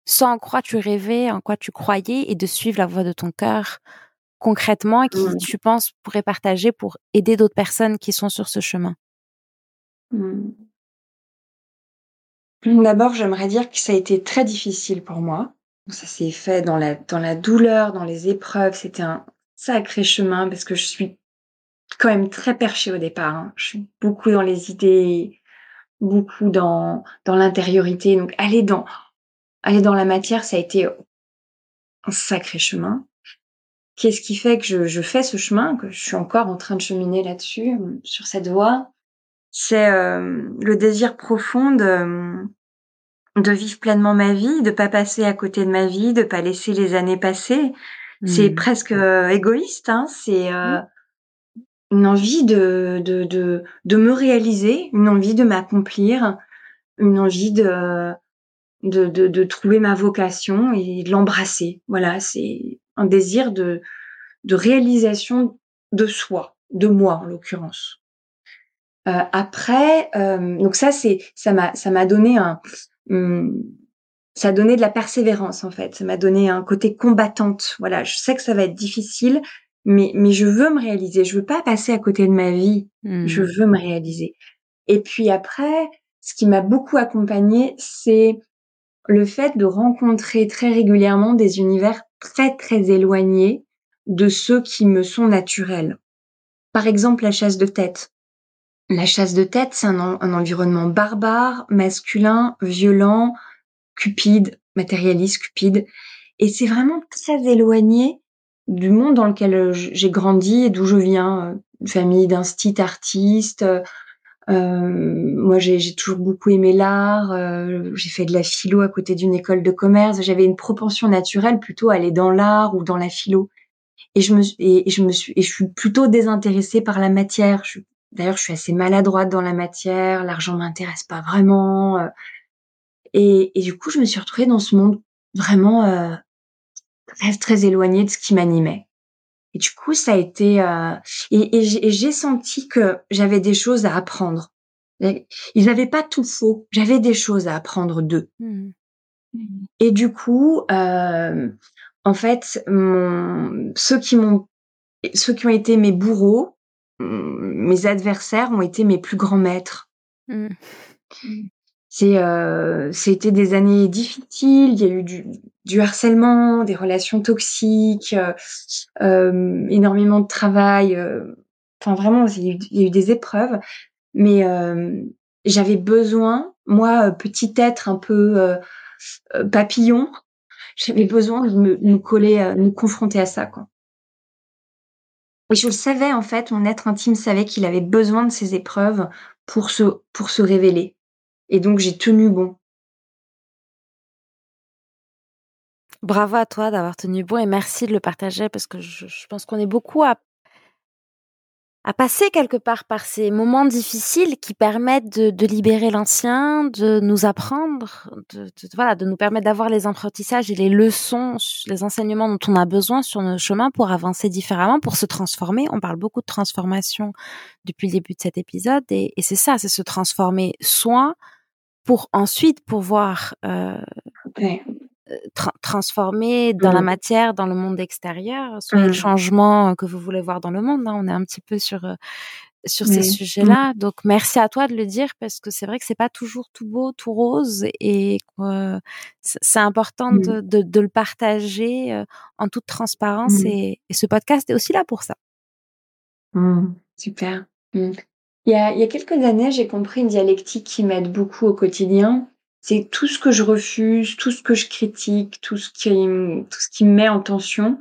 sans en quoi tu rêvais, en quoi tu croyais et de suivre la voie de ton cœur concrètement et qui, tu penses, pourrait partager pour aider d'autres personnes qui sont sur ce chemin? Mmh. D'abord, j'aimerais dire que ça a été très difficile pour moi. Ça s'est fait dans la, dans la douleur, dans les épreuves. C'était un sacré chemin parce que je suis quand même très perchée au départ. Hein. Je suis beaucoup dans les idées beaucoup dans dans l'intériorité. Donc aller dans aller dans la matière, ça a été un sacré chemin. Qu'est-ce qui fait que je, je, fais ce chemin, que je suis encore en train de cheminer là-dessus, sur cette voie? C'est euh, le désir profond de, de vivre pleinement ma vie, de pas passer à côté de ma vie, de pas laisser les années passer. C'est mmh. presque euh, égoïste, hein. C'est euh, mmh une envie de, de, de, de me réaliser, une envie de m'accomplir, une envie de, de, de, de, trouver ma vocation et de l'embrasser. Voilà, c'est un désir de, de réalisation de soi, de moi en l'occurrence. Euh, après, euh, donc ça c'est ça m'a ça m'a donné un hum, ça a donné de la persévérance en fait. Ça m'a donné un côté combattante. Voilà, je sais que ça va être difficile, mais mais je veux me réaliser. Je veux pas passer à côté de ma vie. Je mmh. veux me réaliser. Et puis après, ce qui m'a beaucoup accompagnée, c'est le fait de rencontrer très régulièrement des univers très très éloignés de ceux qui me sont naturels. Par exemple, la chasse de tête. La chasse de tête, c'est un, un, environnement barbare, masculin, violent, cupide, matérialiste, cupide. Et c'est vraiment très éloigné du monde dans lequel euh, j'ai grandi et d'où je viens, euh, une famille d'instit artistes. Euh, moi, j'ai toujours beaucoup aimé l'art. j'ai fait de la philo à côté d'une école de commerce. J'avais une propension naturelle plutôt à aller dans l'art ou dans la philo. Et je me et, je me suis et je suis plutôt désintéressée par la matière. D'ailleurs, je suis assez maladroite dans la matière. L'argent m'intéresse pas vraiment. et, et, du coup, je me suis retrouvée dans ce monde vraiment très très éloigné de ce qui m'animait. Et du coup, ça a été euh, et, j'ai senti que j'avais des choses à apprendre. Ils n'avaient pas tout faux. J'avais des choses à apprendre d'eux. Mmh. Et du coup, euh, en fait, mon, ceux qui m'ont ceux qui ont été mes bourreaux, mes adversaires ont été mes plus grands maîtres. Mmh. C'est, euh, c'était des années difficiles. Il y a eu du, du harcèlement, des relations toxiques, euh, euh énormément de travail. Euh, enfin, vraiment, il y, a eu, il y, a eu, des épreuves. Mais euh, j'avais besoin, moi, petit être un peu papillon, j'avais besoin de me, me coller, me confronter à ça, quoi. Et je le savais, en fait, mon être intime savait qu'il avait besoin de ces épreuves pour se, pour se révéler. Et donc, j'ai tenu bon. Bravo à toi d'avoir tenu bon et merci de le partager parce que je, pense qu'on est beaucoup à à passer quelque part par ces moments difficiles qui permettent de, libérer l'ancien, de nous apprendre, de, voilà, de nous permettre d'avoir les apprentissages et les leçons, les enseignements dont on a besoin sur nos chemins pour avancer différemment, pour se transformer. On parle beaucoup de transformation depuis le début de cet épisode et, et c'est ça, c'est se transformer soit pour ensuite pouvoir euh, transformer dans la mmh. matière, dans le monde extérieur, soit le mmh. changement que vous voulez voir dans le monde. Hein. On est un petit peu sur sur ces mmh. sujets-là. Donc merci à toi de le dire parce que c'est vrai que c'est pas toujours tout beau, tout rose et c'est important de, de, de, le partager en toute transparence et, et, ce podcast est aussi là pour ça. Super. Il y, a, il y a quelques années, j'ai compris une dialectique qui m'aide beaucoup au quotidien c'est tout ce que je refuse, tout ce que je critique, tout ce qui, tout ce qui me met en tension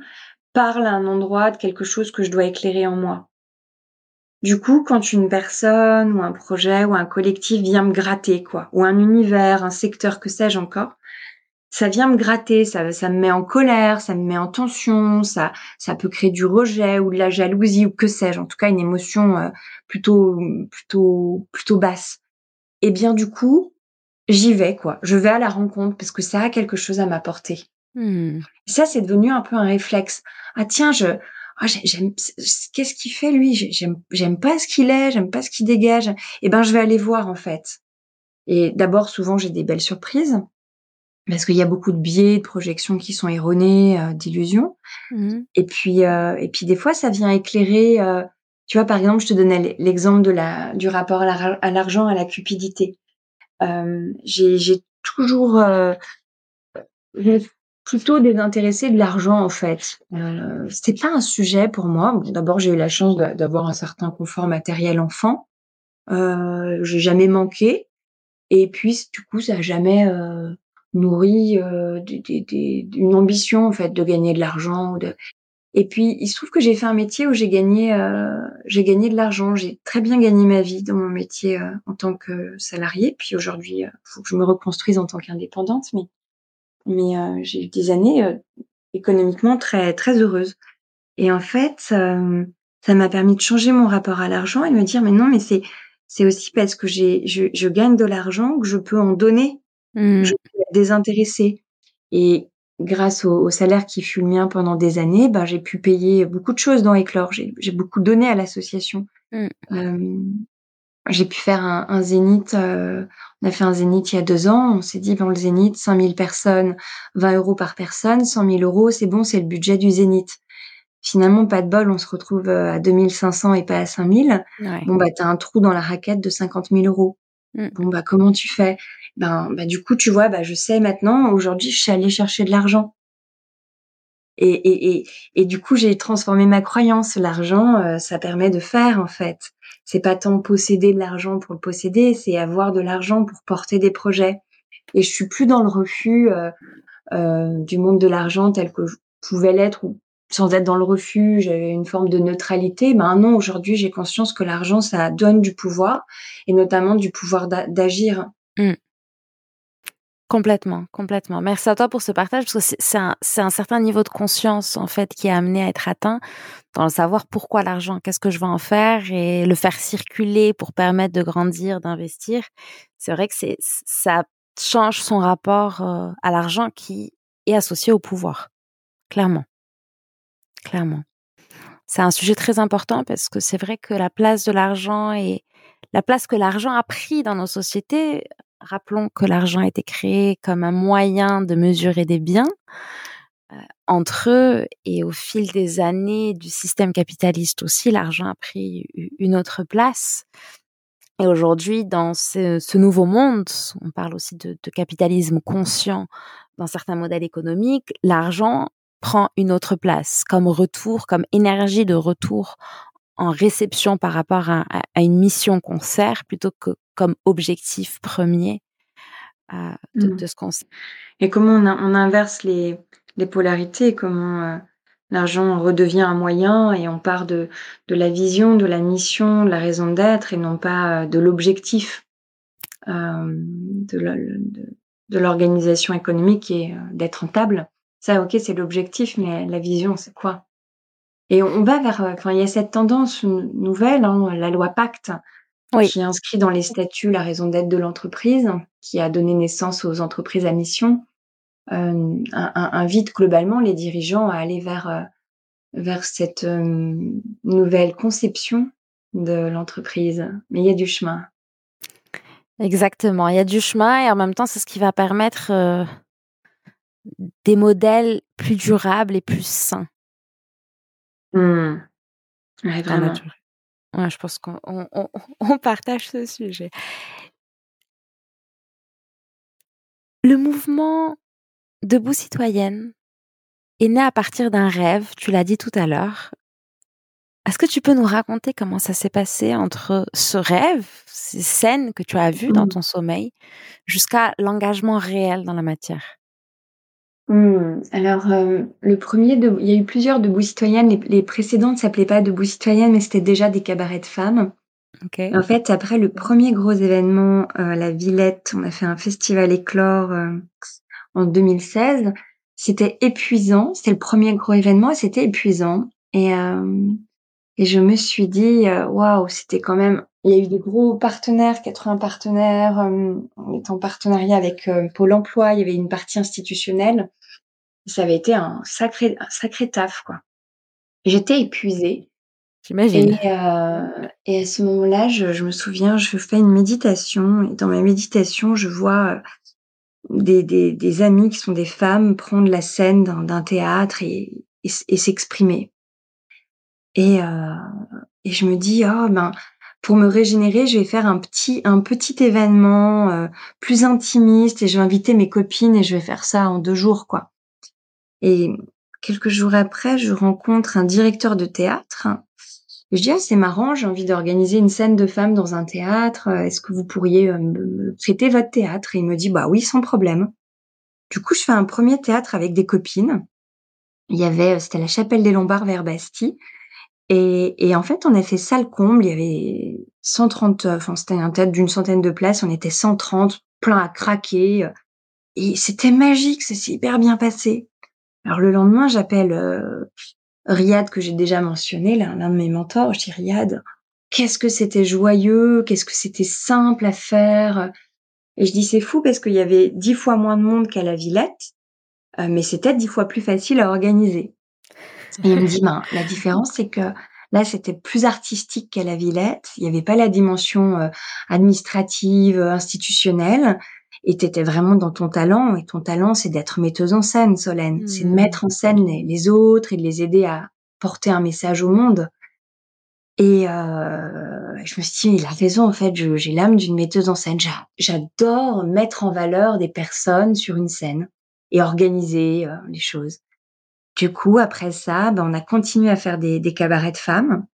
parle à un endroit de quelque chose que je dois éclairer en moi. Du coup, quand une personne ou un projet ou un collectif vient me gratter, quoi, ou un univers, un secteur, que sais-je encore, ça vient me gratter, ça, ça me met en colère, ça me met en tension, ça, ça peut créer du rejet ou de la jalousie ou que sais-je, en tout cas une émotion euh, plutôt, plutôt, plutôt basse. Et bien du coup, j'y vais, quoi. Je vais à la rencontre parce que ça a quelque chose à m'apporter. Mmh. Ça, c'est devenu un peu un réflexe. Ah tiens, je, ah, j'aime, qu'est-ce qu'il fait lui? J'aime, j'aime pas ce qu'il est, j'aime pas ce qu'il dégage. Eh ben, je vais aller voir en fait. Et d'abord, souvent, j'ai des belles surprises parce qu'il y a beaucoup de biais, de projections qui sont erronées, euh, d'illusions. Mmh. Et puis, euh, et puis des fois, ça vient éclairer. Euh, tu vois, par exemple, je te donnais l'exemple de la du rapport à l'argent, à la cupidité. Euh, j'ai toujours euh, plutôt désintéressé de l'argent en fait. Euh, C'était pas un sujet pour moi. D'abord, j'ai eu la chance d'avoir un certain confort matériel enfant. Euh, j'ai jamais manqué. Et puis, du coup, ça a jamais euh, nourri euh, des, des, une ambition en fait de gagner de l'argent. De... Et puis, il se trouve que j'ai fait un métier où j'ai gagné, euh, j'ai gagné de l'argent. J'ai très bien gagné ma vie dans mon métier euh, en tant que salarié. Puis aujourd'hui, il euh, faut que je me reconstruise en tant qu'indépendante. Mais, mais euh, j'ai eu des années économiquement très, très heureuses. Et en fait, ça m'a permis de changer mon rapport à l'argent et de me dire, mais non, mais c'est, c'est aussi parce que j'ai, je, je gagne de l'argent que je peux en donner. Mmh. Je peux être désintéressée. Et grâce au, salaire qui fut le mien pendant des années, ben, j'ai pu payer beaucoup de choses dans Éclore. J'ai beaucoup donné à l'association. Mmh. Euh, j'ai pu faire un, un zénith. Euh, on a fait un zénith il y a deux ans. On s'est dit, bon, le zénith, 5000 personnes, 20 euros par personne, 100 000 euros, c'est bon, c'est le budget du zénith. Finalement, pas de bol, on se retrouve euh, à 2500 et pas à 5000. Ouais. Bon, bah, t'as un trou dans la raquette de 50 000 euros. Mmh. Bon, bah, comment tu fais? ben, bah, du coup, tu vois, bah, je sais maintenant, aujourd'hui, je suis allée chercher de l'argent. Et, et, et, et, du coup, j'ai transformé ma croyance. L'argent, euh, ça permet de faire, en fait. C'est pas tant posséder de l'argent pour le posséder, c'est avoir de l'argent pour porter des projets. Et je suis plus dans le refus euh, euh, du monde de l'argent tel que je pouvais l'être, sans être dans le refus, j'avais une forme de neutralité. Ben non, aujourd'hui, j'ai conscience que l'argent, ça donne du pouvoir, et notamment du pouvoir d'agir. Mmh. Complètement, complètement. Merci à toi pour ce partage parce que c'est un, un, certain niveau de conscience en fait qui est amené à être atteint dans le savoir pourquoi l'argent, qu'est-ce que je vais en faire et le faire circuler pour permettre de grandir, d'investir. C'est vrai que c'est ça change son rapport euh, à l'argent qui est associé au pouvoir, clairement, clairement. C'est un sujet très important parce que c'est vrai que la place de l'argent et la place que l'argent a pris dans nos sociétés Rappelons que l'argent a été créé comme un moyen de mesurer des biens. entre eux et au fil des années du système capitaliste aussi, l'argent a pris une autre place. Et aujourd'hui, dans ce, nouveau monde, on parle aussi de, capitalisme conscient dans certains modèles économiques, l'argent prend une autre place comme retour, comme énergie de retour en réception par rapport à, une mission qu'on sert plutôt que comme objectif premier euh, de, mmh. ce qu'on sert. Et comment on, on inverse les, les polarités, comment euh, l'argent redevient un moyen et on part de, de la vision, de la mission, de la raison d'être et non pas euh, de l'objectif euh, de l'organisation économique et d'être rentable. Ça, ok, c'est l'objectif, mais la vision, c'est quoi? Et on va vers, enfin, il y a cette tendance nouvelle, hein, la loi Pacte, qui inscrit dans les statuts la raison d'être de l'entreprise, qui a donné naissance aux entreprises à mission euh, invite globalement les dirigeants à aller vers euh, vers cette euh, nouvelle conception de l'entreprise. Mais il y a du chemin. Exactement, il y a du chemin et en même temps, c'est ce qui va permettre des modèles plus durables et plus sains. Mmh. vraiment. Ouais, je pense qu'on on, on partage ce sujet. Le mouvement Debout citoyenne est né à partir d'un rêve, tu l'as dit tout à l'heure. Est-ce que tu peux nous raconter comment ça s'est passé entre ce rêve, ces scènes que tu as vues dans mmh. ton sommeil, jusqu'à l'engagement réel dans la matière? Mmh. Alors, euh, le premier, il y a eu plusieurs debout citoyennes. Les, les précédentes ne s'appelaient pas debout citoyennes, mais c'était déjà des cabarets de femmes. En fait, après le premier gros événement, euh, la Villette, on a fait un festival éclore euh, en 2016. C'était épuisant. C'était le premier gros événement et c'était épuisant. Et, euh, et je me suis dit, euh, waouh, c'était quand même. Il y a eu des gros partenaires, 80 partenaires. Euh, on est en partenariat avec euh, Pôle Emploi. Il y avait une partie institutionnelle. Ça avait été un sacré, un sacré taf, quoi. J'étais épuisée. J'imagine. Et, euh, et à ce moment-là, je, je, me souviens, je fais une méditation et dans ma méditation, je vois des, des, des, amis qui sont des femmes prendre la scène d'un théâtre et, et, s'exprimer. Et, euh, et je me dis, oh ben, pour me régénérer, je vais faire un petit, un petit événement euh, plus intimiste et je vais inviter mes copines et je vais faire ça en deux jours, quoi. Et quelques jours après, je rencontre un directeur de théâtre je dis, ah, c'est marrant, j'ai envie d'organiser une scène de femmes dans un théâtre. Euh, est-ce que vous pourriez euh, me prêter votre théâtre? Et il me dit, bah oui, sans problème. Du coup, je fais un premier théâtre avec des copines. Il y avait, euh, c'était la chapelle des Lombards vers Bastille. Et, en fait, on a fait salle comble. Il y avait 130, enfin, c'était un théâtre d'une centaine de places. On était 130, plein à craquer. Et c'était magique, ça s'est hyper bien passé. Alors le lendemain, j'appelle Riyad que j'ai déjà mentionné, l'un de mes mentors, je dis Riyad, qu'est-ce que c'était joyeux, qu'est-ce que c'était simple à faire? Et je dis c'est fou parce qu'il y avait dix fois moins de monde qu'à la Villette, euh, mais c'était dix fois plus facile à organiser. Et il me dit, ben, la différence c'est que là c'était plus artistique qu'à la Villette, il n'y avait pas la dimension euh, administrative, institutionnelle, et tu étais vraiment dans ton talent. Et ton talent, c'est d'être metteuse en scène, Solène. C'est de mettre en scène les, autres et de les aider à porter un message au monde. Et euh, je me suis dit, il a raison, en fait, j'ai l'âme d'une metteuse en scène. J'adore mettre en valeur des personnes sur une scène et organiser euh, les choses. Du coup, après ça, ben, on a continué à faire des, des cabarets de femmes.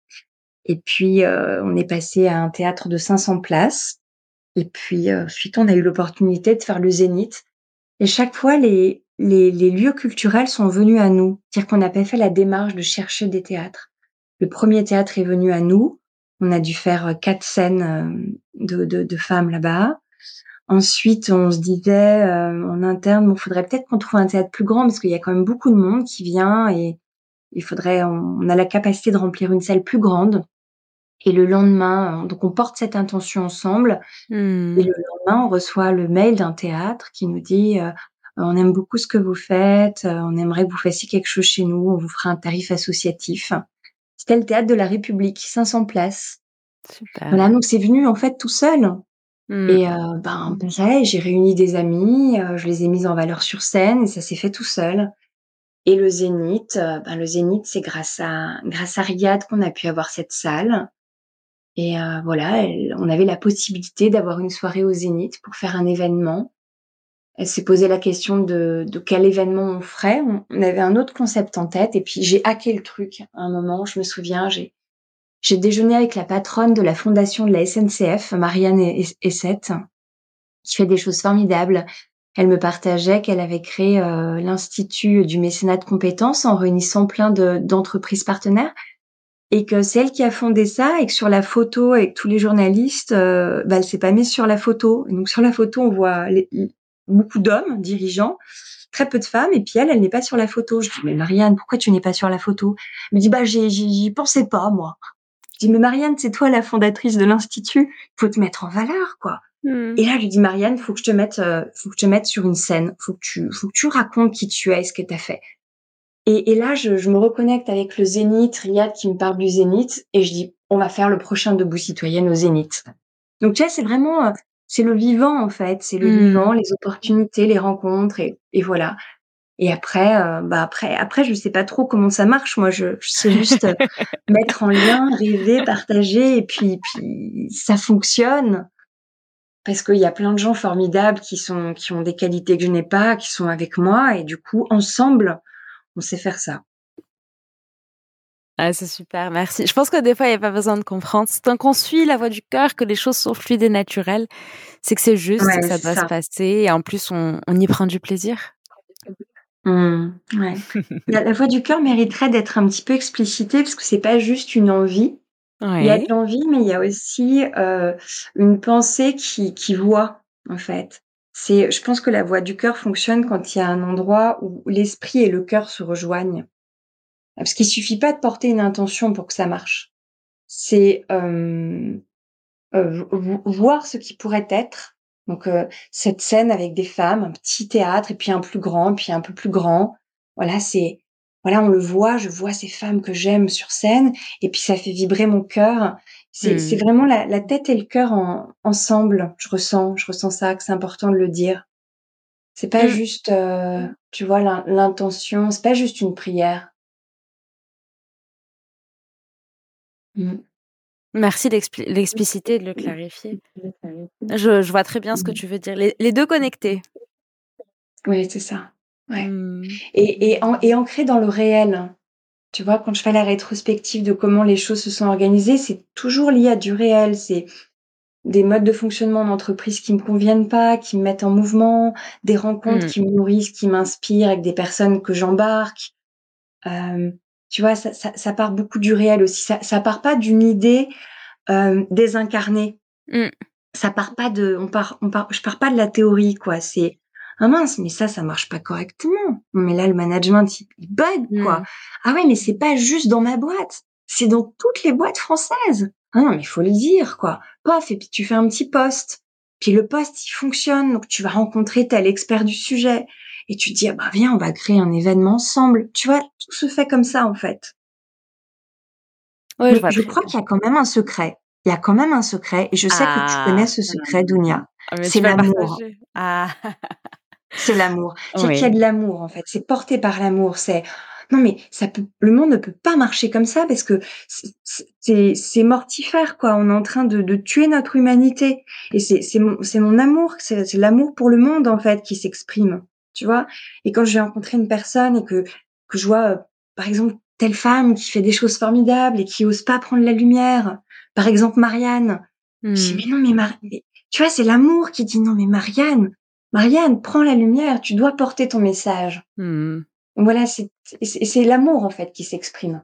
Et puis, euh, on est passé à un théâtre de 500 places. Et puis euh, ensuite, on a eu l'opportunité de faire le Zénith. Et chaque fois, les, les, les lieux culturels sont venus à nous. C'est-à-dire qu'on n'a pas fait la démarche de chercher des théâtres. Le premier théâtre est venu à nous. On a dû faire euh, quatre scènes euh, de, de, de femmes là-bas. Ensuite, on se disait en interne, il faudrait peut-être qu'on trouve un théâtre plus grand parce qu'il y a quand même beaucoup de monde qui vient et il faudrait, on a la capacité de remplir une salle plus grande. Et le lendemain, donc on porte cette intention ensemble. Et mmh. le lendemain, on reçoit le mail d'un théâtre qui nous dit euh, on aime beaucoup ce que vous faites, euh, on aimerait que vous fassiez quelque chose chez nous, on vous fera un tarif associatif. C'était le théâtre de la République, 500 places. Super. Voilà, donc c'est venu en fait tout seul. Mmh. Et euh, ben j'ai réuni des amis, je les ai mis en valeur sur scène et ça s'est fait tout seul. Et le Zénith, euh, ben le Zénith, c'est grâce à grâce à Riyad qu'on a pu avoir cette salle. Et euh, voilà, on avait la possibilité d'avoir une soirée au Zénith pour faire un événement. Elle s'est posé la question de, de quel événement on ferait. On, avait un autre concept en tête et puis j'ai hacké le truc à un moment. Je me souviens, j'ai j'ai déjeuné avec la patronne de la fondation de la SNCF, Marianne Essette, qui fait des choses formidables elle me partageait qu'elle avait créé euh, l'Institut du mécénat de compétences en réunissant plein d'entreprises partenaires et que c'est elle qui a fondé ça et que sur la photo avec tous les journalistes, euh, bah, elle s'est pas mise sur la photo. donc sur la photo, on voit beaucoup d'hommes dirigeants, très peu de femmes, et puis elle, elle n'est pas sur la photo. Je dis mais Marianne, pourquoi tu n'es pas sur la photo? Elle me dit bah j'y pensais pas moi. Je dis mais Marianne, c'est toi la fondatrice de l'institut, faut te mettre en valeur quoi. Hmm. Et là, je lui dis Marianne, faut que je te mette, euh, faut que je te mette sur une scène, faut que tu, faut que tu racontes qui tu es, et ce que tu as fait. Et, et là, je, je, me reconnecte avec le Zénith, Riyad qui me parle du Zénith, et je dis, on va faire le prochain debout citoyenne au Zénith. Donc tu vois, c'est vraiment, euh, c'est le vivant en fait, c'est le hmm. vivant, les opportunités, les rencontres, et, et voilà. Et après, euh, bah après, après, je sais pas trop comment ça marche. Moi, je, je sais juste mettre en lien, rêver, partager, et puis, puis ça fonctionne parce qu'il y a plein de gens formidables qui sont qui ont des qualités que je n'ai pas, qui sont avec moi et du coup ensemble on sait faire ça. Ah, c'est super, merci. Je pense que des fois, il n'y a pas besoin de comprendre. C'est tant qu'on suit la voie du cœur, que les choses sont fluides et naturelles, c'est que c'est juste, que ça doit se passer. Et en plus, on, on y prend du plaisir. Mmh, ouais. la, la, voix du cœur mériterait d'être un petit peu explicitée parce que c'est pas juste une envie, il y a de l'envie, mais il y a aussi euh, une pensée qui, qui voit, en fait. C'est, je pense que la voix du cœur fonctionne quand il y a un endroit où l'esprit et le cœur se rejoignent. Parce qu'il suffit pas de porter une intention pour que ça marche. C'est euh, euh, voir ce qui pourrait être. Donc cette scène avec des femmes, un petit théâtre et puis un plus grand, puis un peu plus grand. Voilà, c'est voilà, on le voit, je vois ces femmes que j'aime sur scène, et puis ça fait vibrer mon cœur. C'est mmh. vraiment la, tête et le cœur ensemble. Je ressens, je ressens ça, que c'est important de le dire. C'est pas mmh. juste, euh, tu vois, l'intention, c'est pas juste une prière. Mmh. Merci l'expliciter de le clarifier. Je, vois très bien ce que tu veux dire. les deux connectés. Oui, c'est ça. Ouais. Et, et, et ancré dans le réel. Tu vois, quand je fais la rétrospective de comment les choses se sont organisées, c'est toujours lié à du réel. C'est des modes de fonctionnement d'entreprise qui me conviennent pas, qui me mettent en mouvement, des rencontres mmh. qui me nourrissent, qui m'inspirent avec des personnes que j'embarque. Euh, tu vois, ça, ça, ça, part beaucoup du réel aussi. Ça, ça part pas d'une idée euh, désincarnée. Mmh. Ça part pas de, on part, on part, je pars pas de la théorie, quoi. C'est ah mince, mais ça, ça marche pas correctement. Mais là, le management, il bug, quoi. Mmh. Ah ouais, mais c'est pas juste dans ma boîte. C'est dans toutes les boîtes françaises. Ah non, mais il faut le dire, quoi. Paf, et puis tu fais un petit poste. Puis le poste, il fonctionne. Donc tu vas rencontrer tel expert du sujet. Et tu dis, ah bah viens, on va créer un événement ensemble. Tu vois, tout se fait comme ça, en fait. Ouais, je, crois qu'il y a quand même un secret. Il y a quand même un secret. Et je sais que tu ah. connais ce secret, Dunia. Ah, c'est l'amour. Ah. c'est l'amour. C'est qu'il y a de l'amour en fait. C'est porté par l'amour. C'est non mais ça peut, le monde ne peut pas marcher comme ça parce que c'est mortifère quoi. On est en train de, de tuer notre humanité et c'est c'est mon mon amour, c'est l'amour pour le monde en fait qui s'exprime. Tu vois? Et quand je vais rencontrer une personne et que que je vois euh, par exemple telle femme qui fait des choses formidables et qui ose pas prendre la lumière, par exemple Marianne, je dis mmh. mais non mais, Mar tu vois c'est l'amour qui dit non mais Marianne Marianne, prends la lumière, tu dois porter ton message. Mmh. Voilà, c'est l'amour en fait qui s'exprime.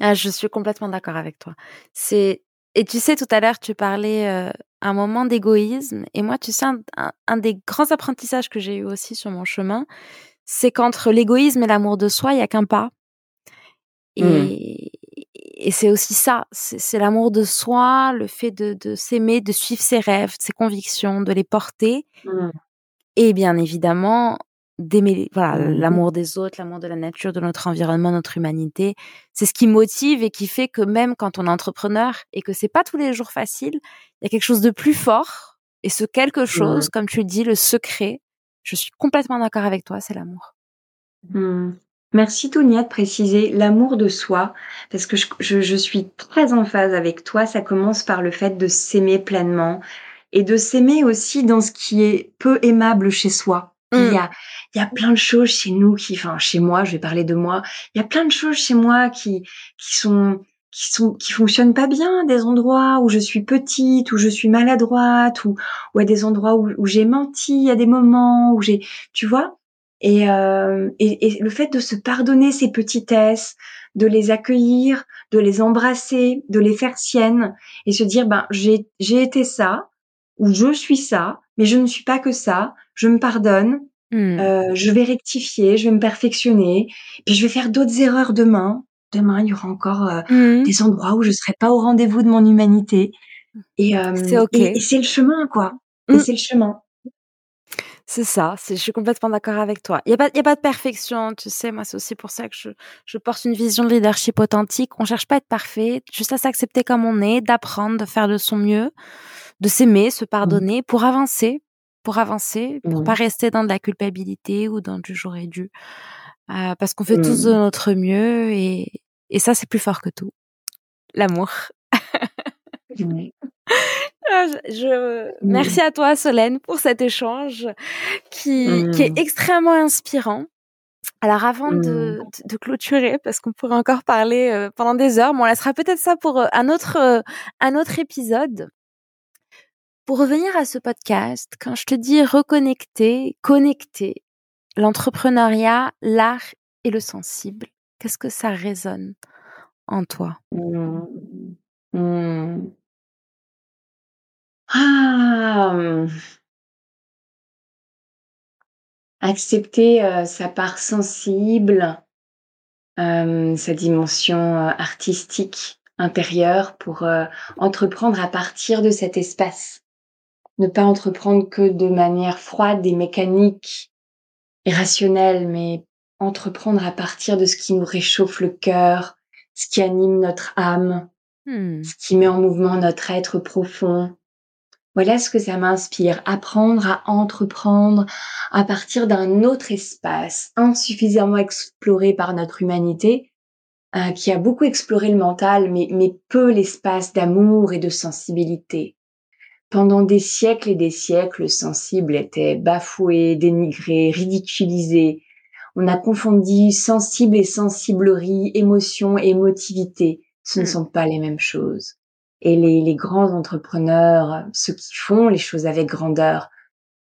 Ah, je suis complètement d'accord avec toi. C'est et tu sais tout à l'heure tu parlais euh, un moment d'égoïsme et moi tu sais un, des grands apprentissages que j'ai eu aussi sur mon chemin, c'est qu'entre l'égoïsme et l'amour de soi il y a qu'un pas. Mmh. Et, et c'est aussi ça, c'est l'amour de soi, le fait de, de s'aimer, de suivre ses rêves, ses convictions, de les porter. Mmh et bien évidemment d'aimer voilà mmh l'amour des autres, l'amour de la nature, de notre environnement, notre humanité. C'est ce qui motive et qui fait que même quand on est entrepreneur et que c'est pas tous les jours facile, il y a quelque chose de plus fort et ce quelque chose, comme tu le dis, le secret. Je suis complètement d'accord avec toi, c'est l'amour. Mmh. Merci Tonia de préciser l'amour de soi, parce que je, suis très en phase avec toi. Ça commence par le fait de s'aimer pleinement et de s'aimer aussi dans ce qui est peu aimable chez soi. Il, y mm. a, il y a plein de choses chez nous qui, enfin chez moi, je vais parler de moi, il y a plein de choses chez moi qui, qui sont qui sont qui fonctionnent pas bien, des endroits où je suis petite, où je suis maladroite, ou ou à des endroits où, où j'ai menti à des moments, où j'ai, tu vois, et, euh, et, et, le fait de se pardonner ces petitesses, de les accueillir, de les embrasser, de les faire siennes, et se dire ben j'ai j'ai été ça, ou je suis ça, mais je ne suis pas que ça, je me pardonne, mmh. euh, je vais rectifier, je vais me perfectionner, puis je vais faire d'autres erreurs demain, demain, il y aura encore euh, mmh. des endroits où je serai pas au rendez-vous de mon humanité. Et, euh, c'est ok. Et, c'est le chemin, quoi. Et mmh. c'est le chemin. C'est ça, je suis complètement d'accord avec toi. Il n'y a, pas, y a pas de perfection, tu sais, moi c'est aussi pour ça que je, je porte une vision de leadership authentique. On cherche pas à être parfait, juste à s'accepter comme on est, d'apprendre, de faire de son mieux, de s'aimer, se mmh. pardonner pour avancer, pour avancer, pour pas rester dans de la culpabilité ou dans du j'aurais dû. Euh, parce qu'on fait tous de notre mieux et, et ça, c'est plus fort que tout. L'amour. Ah, je, merci à toi, Solène, pour cet échange qui, qui est mmh. extrêmement inspirant. Alors avant de, mmh. de, clôturer, parce qu'on pourrait encore parler euh, pendant des heures, mais on laissera peut-être ça pour euh, un autre, euh, un autre épisode. Pour revenir à ce podcast, quand je te dis reconnecter, connecter, l'entrepreneuriat, l'art et le sensible, Qu'est-ce que ça résonne en toi? Mmh. Mmh. Ah, mmh. Accepter sa part sensible, sa dimension artistique intérieure pour entreprendre à partir de cet espace. Ne pas entreprendre que de manière froide et mécanique et rationnelle, mais entreprendre à partir de ce qui nous réchauffe le cœur, ce qui anime notre âme, hmm. ce qui met en mouvement notre être profond. Voilà ce que ça m'inspire, apprendre à entreprendre à partir d'un autre espace insuffisamment exploré par notre humanité, euh, qui a beaucoup exploré le mental, mais, mais peu l'espace d'amour et de sensibilité. Pendant des siècles et des siècles, le sensible était bafoué, dénigré, ridiculisé, on a confondu sensible et sensiblerie, émotion et émotivité. Ce ne hmm. sont pas les mêmes choses. Et les, grands entrepreneurs, ceux qui font les choses avec grandeur,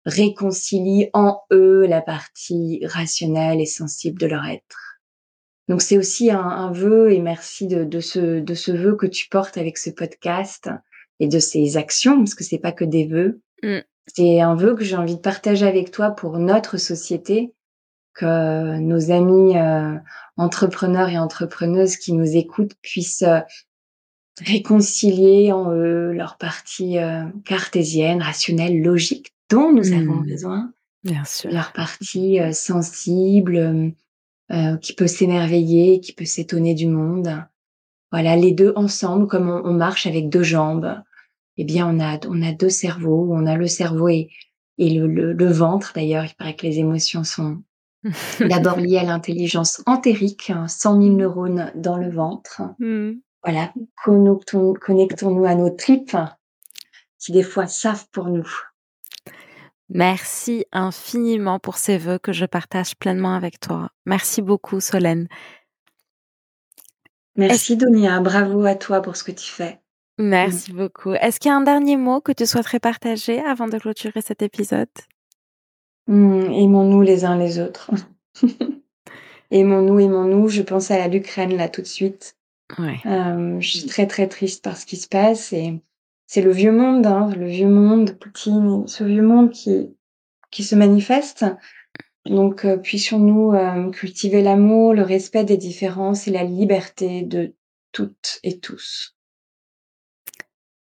réconcilient en eux la partie rationnelle et sensible de leur être. Donc c'est aussi un, vœu et merci de, ce, de ce vœu que tu portes avec ce podcast et de ces actions, parce que c'est pas que des vœux. Hmm. C'est un vœu que j'ai envie de partager avec toi pour notre société, que nos amis euh, entrepreneurs et entrepreneuses qui nous écoutent puissent euh, réconcilier en eux leur partie euh, cartésienne, rationnelle, logique dont nous avons mmh. besoin. Bien sûr. Leur partie sensible, qui peut s'émerveiller, qui peut s'étonner du monde. Voilà, les deux ensemble, comme on, marche avec deux jambes. Eh bien, on a on a deux cerveaux. On a le cerveau et, et le, le ventre. D'ailleurs, il paraît que les émotions sont D'abord lié à l'intelligence entérique, 100 hein, 000 neurones dans le ventre. Mmh. Voilà, connectons-nous à nos tripes qui des fois savent pour nous. Merci infiniment pour ces vœux que je partage pleinement avec toi. Merci beaucoup, Solène. Merci, Donia. Bravo à toi pour ce que tu fais. Merci beaucoup. Est-ce qu'il y a un dernier mot que tu souhaiterais partager avant de clôturer cet épisode? Mmh, aimons-nous les uns les autres. aimons-nous, aimons-nous. Je pense à l'Ukraine là tout de suite. Ouais. Euh, je suis très très triste par ce qui se passe et c'est le vieux monde, hein, le vieux monde, Poutine, ce vieux monde qui qui se manifeste. Donc euh, puissions-nous euh, cultiver l'amour, le respect des différences et la liberté de toutes et tous.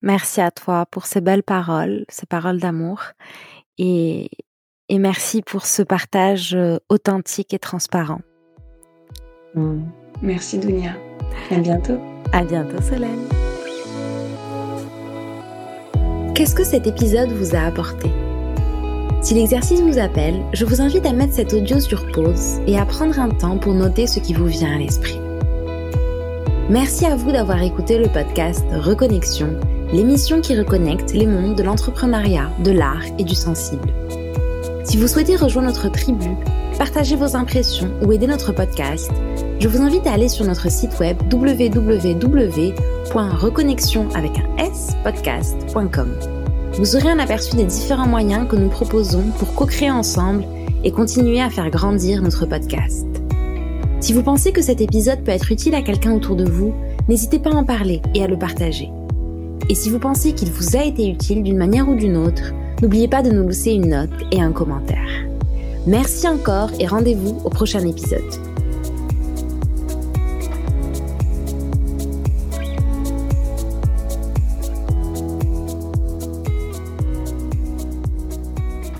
Merci à toi pour ces belles paroles, ces paroles d'amour. Et, et merci pour ce partage euh, authentique et transparent. Mm. Merci Dunia. À bientôt. À bientôt Solène. Qu'est-ce que cet épisode vous a apporté? Si l'exercice vous appelle, je vous invite à mettre cet audio sur pause et à prendre un temps pour noter ce qui vous vient à l'esprit. Merci à vous d'avoir écouté le podcast Reconnexion, l'émission qui reconnecte les mondes de l'entrepreneuriat, de l'art et du sensible. Si vous souhaitez rejoindre notre tribu, partager vos impressions ou aider notre podcast, je vous invite à aller sur notre site web www.reconnexion avec un s podcast.com. Vous aurez un aperçu des différents moyens que nous proposons pour co-créer ensemble et continuer à faire grandir notre podcast. Si vous pensez que cet épisode peut être utile à quelqu'un autour de vous, n'hésitez pas à en parler et à le partager. Et si vous pensez qu'il vous a été utile d'une manière ou d'une autre, n'oubliez pas de nous laisser une note et un commentaire. Merci encore et rendez-vous au prochain épisode.